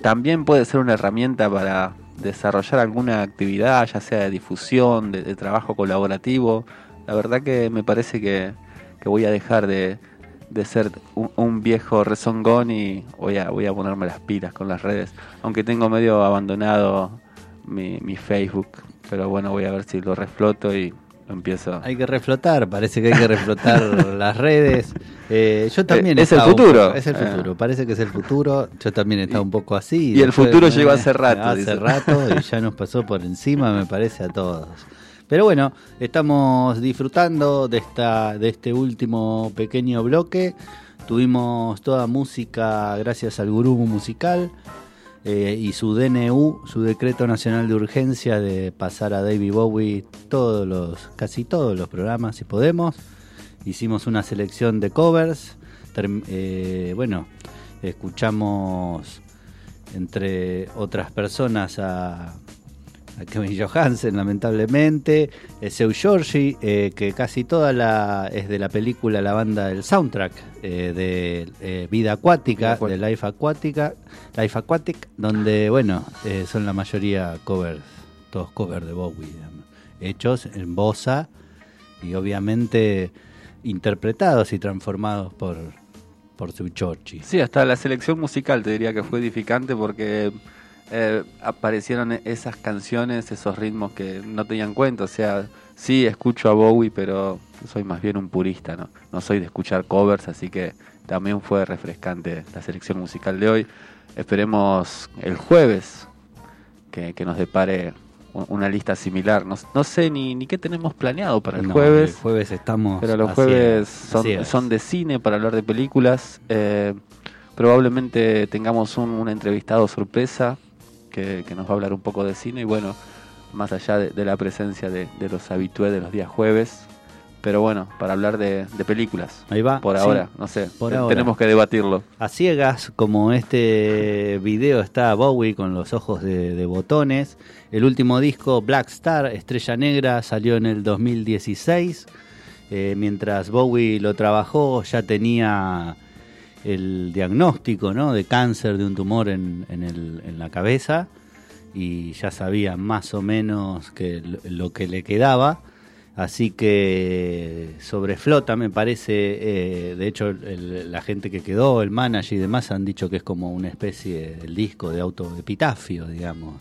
también puede ser una herramienta para desarrollar alguna actividad, ya sea de difusión, de, trabajo colaborativo. La verdad que me parece que, que voy a dejar de, de ser un, un viejo rezongón y voy a, voy a ponerme las pilas con las redes. Aunque tengo medio abandonado mi, mi Facebook, pero bueno, voy a ver si lo refloto y lo empiezo. Hay que reflotar, parece que hay que reflotar las redes. Eh, yo también Eh, es el futuro. poco- es el Eh. futuro, parece que es el futuro. Yo también estaba un poco así. y el después, futuro eh, llegó hace rato, Hace dice. rato y ya nos pasó por encima, me parece, a todos. Pero bueno, estamos disfrutando de, esta, de este último pequeño bloque. Tuvimos toda música gracias al gurú musical eh, y su DNU, su decreto nacional de urgencia de pasar a David Bowie todos los, casi todos los programas si podemos. Hicimos una selección de covers. Eh, bueno, escuchamos entre otras personas a Kevin Johansen, lamentablemente, eh, Seu Giorgi, eh, que casi toda la es de la película, la banda, el soundtrack eh, de eh, Vida Acuática, de Life Acuática, Life Aquatic, donde, bueno, son la mayoría covers, todos covers de Bowie, hechos en bossa y obviamente interpretados y transformados por, por Seu Giorgi. Sí, hasta la selección musical te diría que fue edificante porque eh, aparecieron esas canciones, esos ritmos que no tenían cuenta. O sea, sí escucho a Bowie, pero soy más bien un purista, ¿no? No soy de escuchar covers, así que también fue refrescante la selección musical de hoy. Esperemos el jueves que, que nos depare una lista similar. No, no sé ni, ni qué tenemos planeado para el No, jueves. el jueves estamos Pero los jueves son de cine para hablar de películas. Eh, probablemente tengamos un, un entrevistado sorpresa que, que nos va a hablar un poco de cine y bueno, más allá de, de la presencia de, de los habitués de los días jueves. Pero bueno, para hablar de, de películas. Ahí va. Por sí, ahora, no sé. por ahora. Tenemos que debatirlo. A ciegas, como este video está Bowie con los ojos de, de botones. El último disco, Black Star, Estrella Negra, salió en el 2016. Eh, mientras Bowie lo trabajó, ya tenía el diagnóstico ¿no? de cáncer de un tumor en, en el- en la cabeza y ya sabía más o menos que lo- que le quedaba. Así que sobre Flota me parece, eh, de hecho el- la gente que quedó, el manager y demás han dicho que es como una especie del disco de autoepitafio, digamos.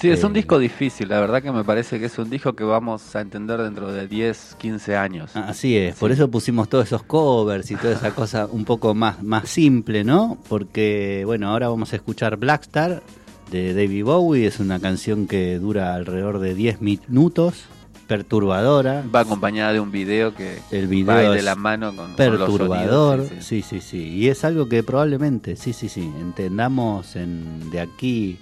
Sí, es un Eh, disco difícil. La verdad que me parece que es un disco que vamos a entender dentro de 10, 15 años. Así es, por eso pusimos todos esos covers y toda esa cosa un poco más, más simple, ¿no? Porque, bueno, ahora vamos a escuchar Blackstar de David Bowie, es una canción que dura alrededor de 10 minutos, perturbadora. Va acompañada de un video que El video va de la mano con, con los perturbador, sonidos, sí, sí, sí, sí, y es algo que probablemente, sí, sí, sí, entendamos en, de aquí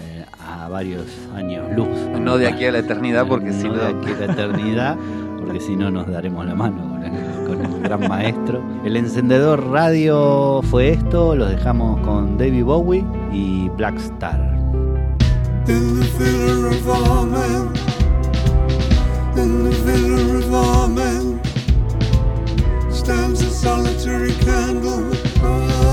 eh, a varios años luz. No de aquí a la eternidad, porque no si no- de aquí a la eternidad, porque si no nos daremos la mano con el, con el gran maestro. El encendedor radio fue esto, los dejamos con David Bowie y Black Star. In the villa of Amen, in the villa of Amen, stands a solitary candle. In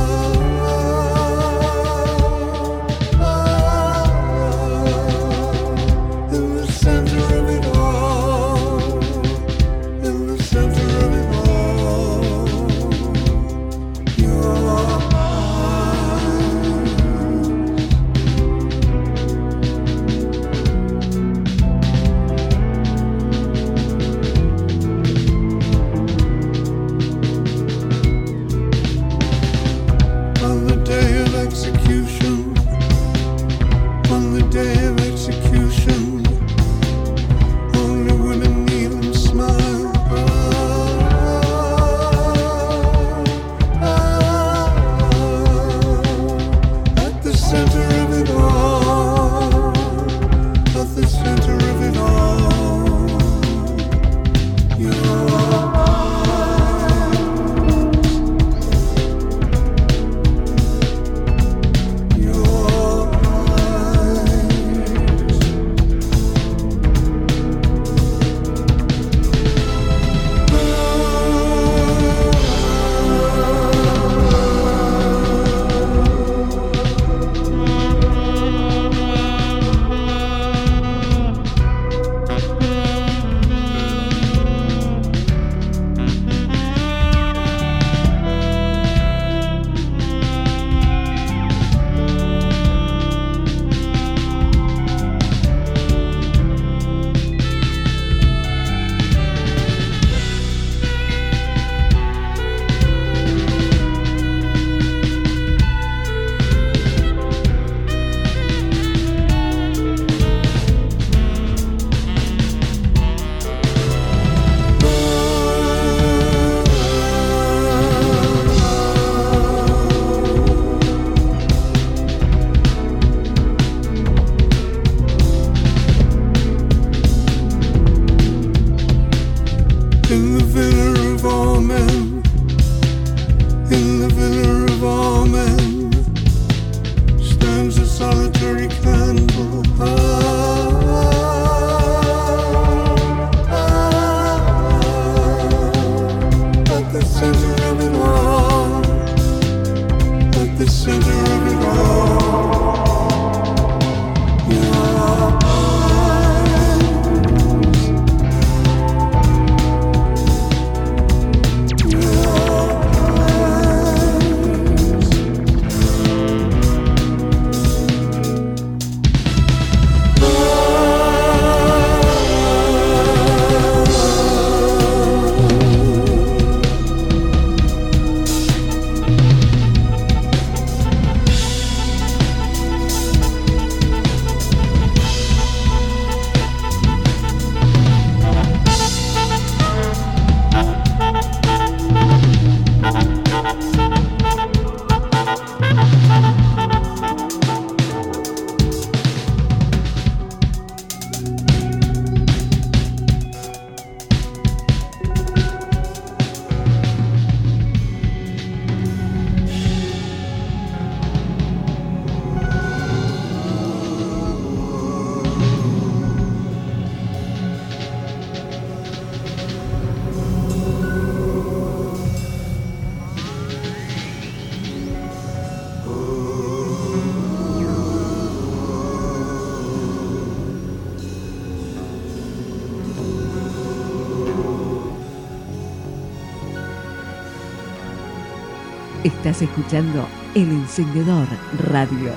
Escuchando El Encendedor Radio.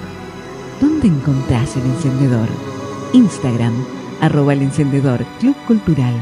¿Dónde encontrás el encendedor? Instagram, arroba el encendedor, Club Cultural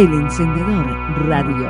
El Encendedor Radio.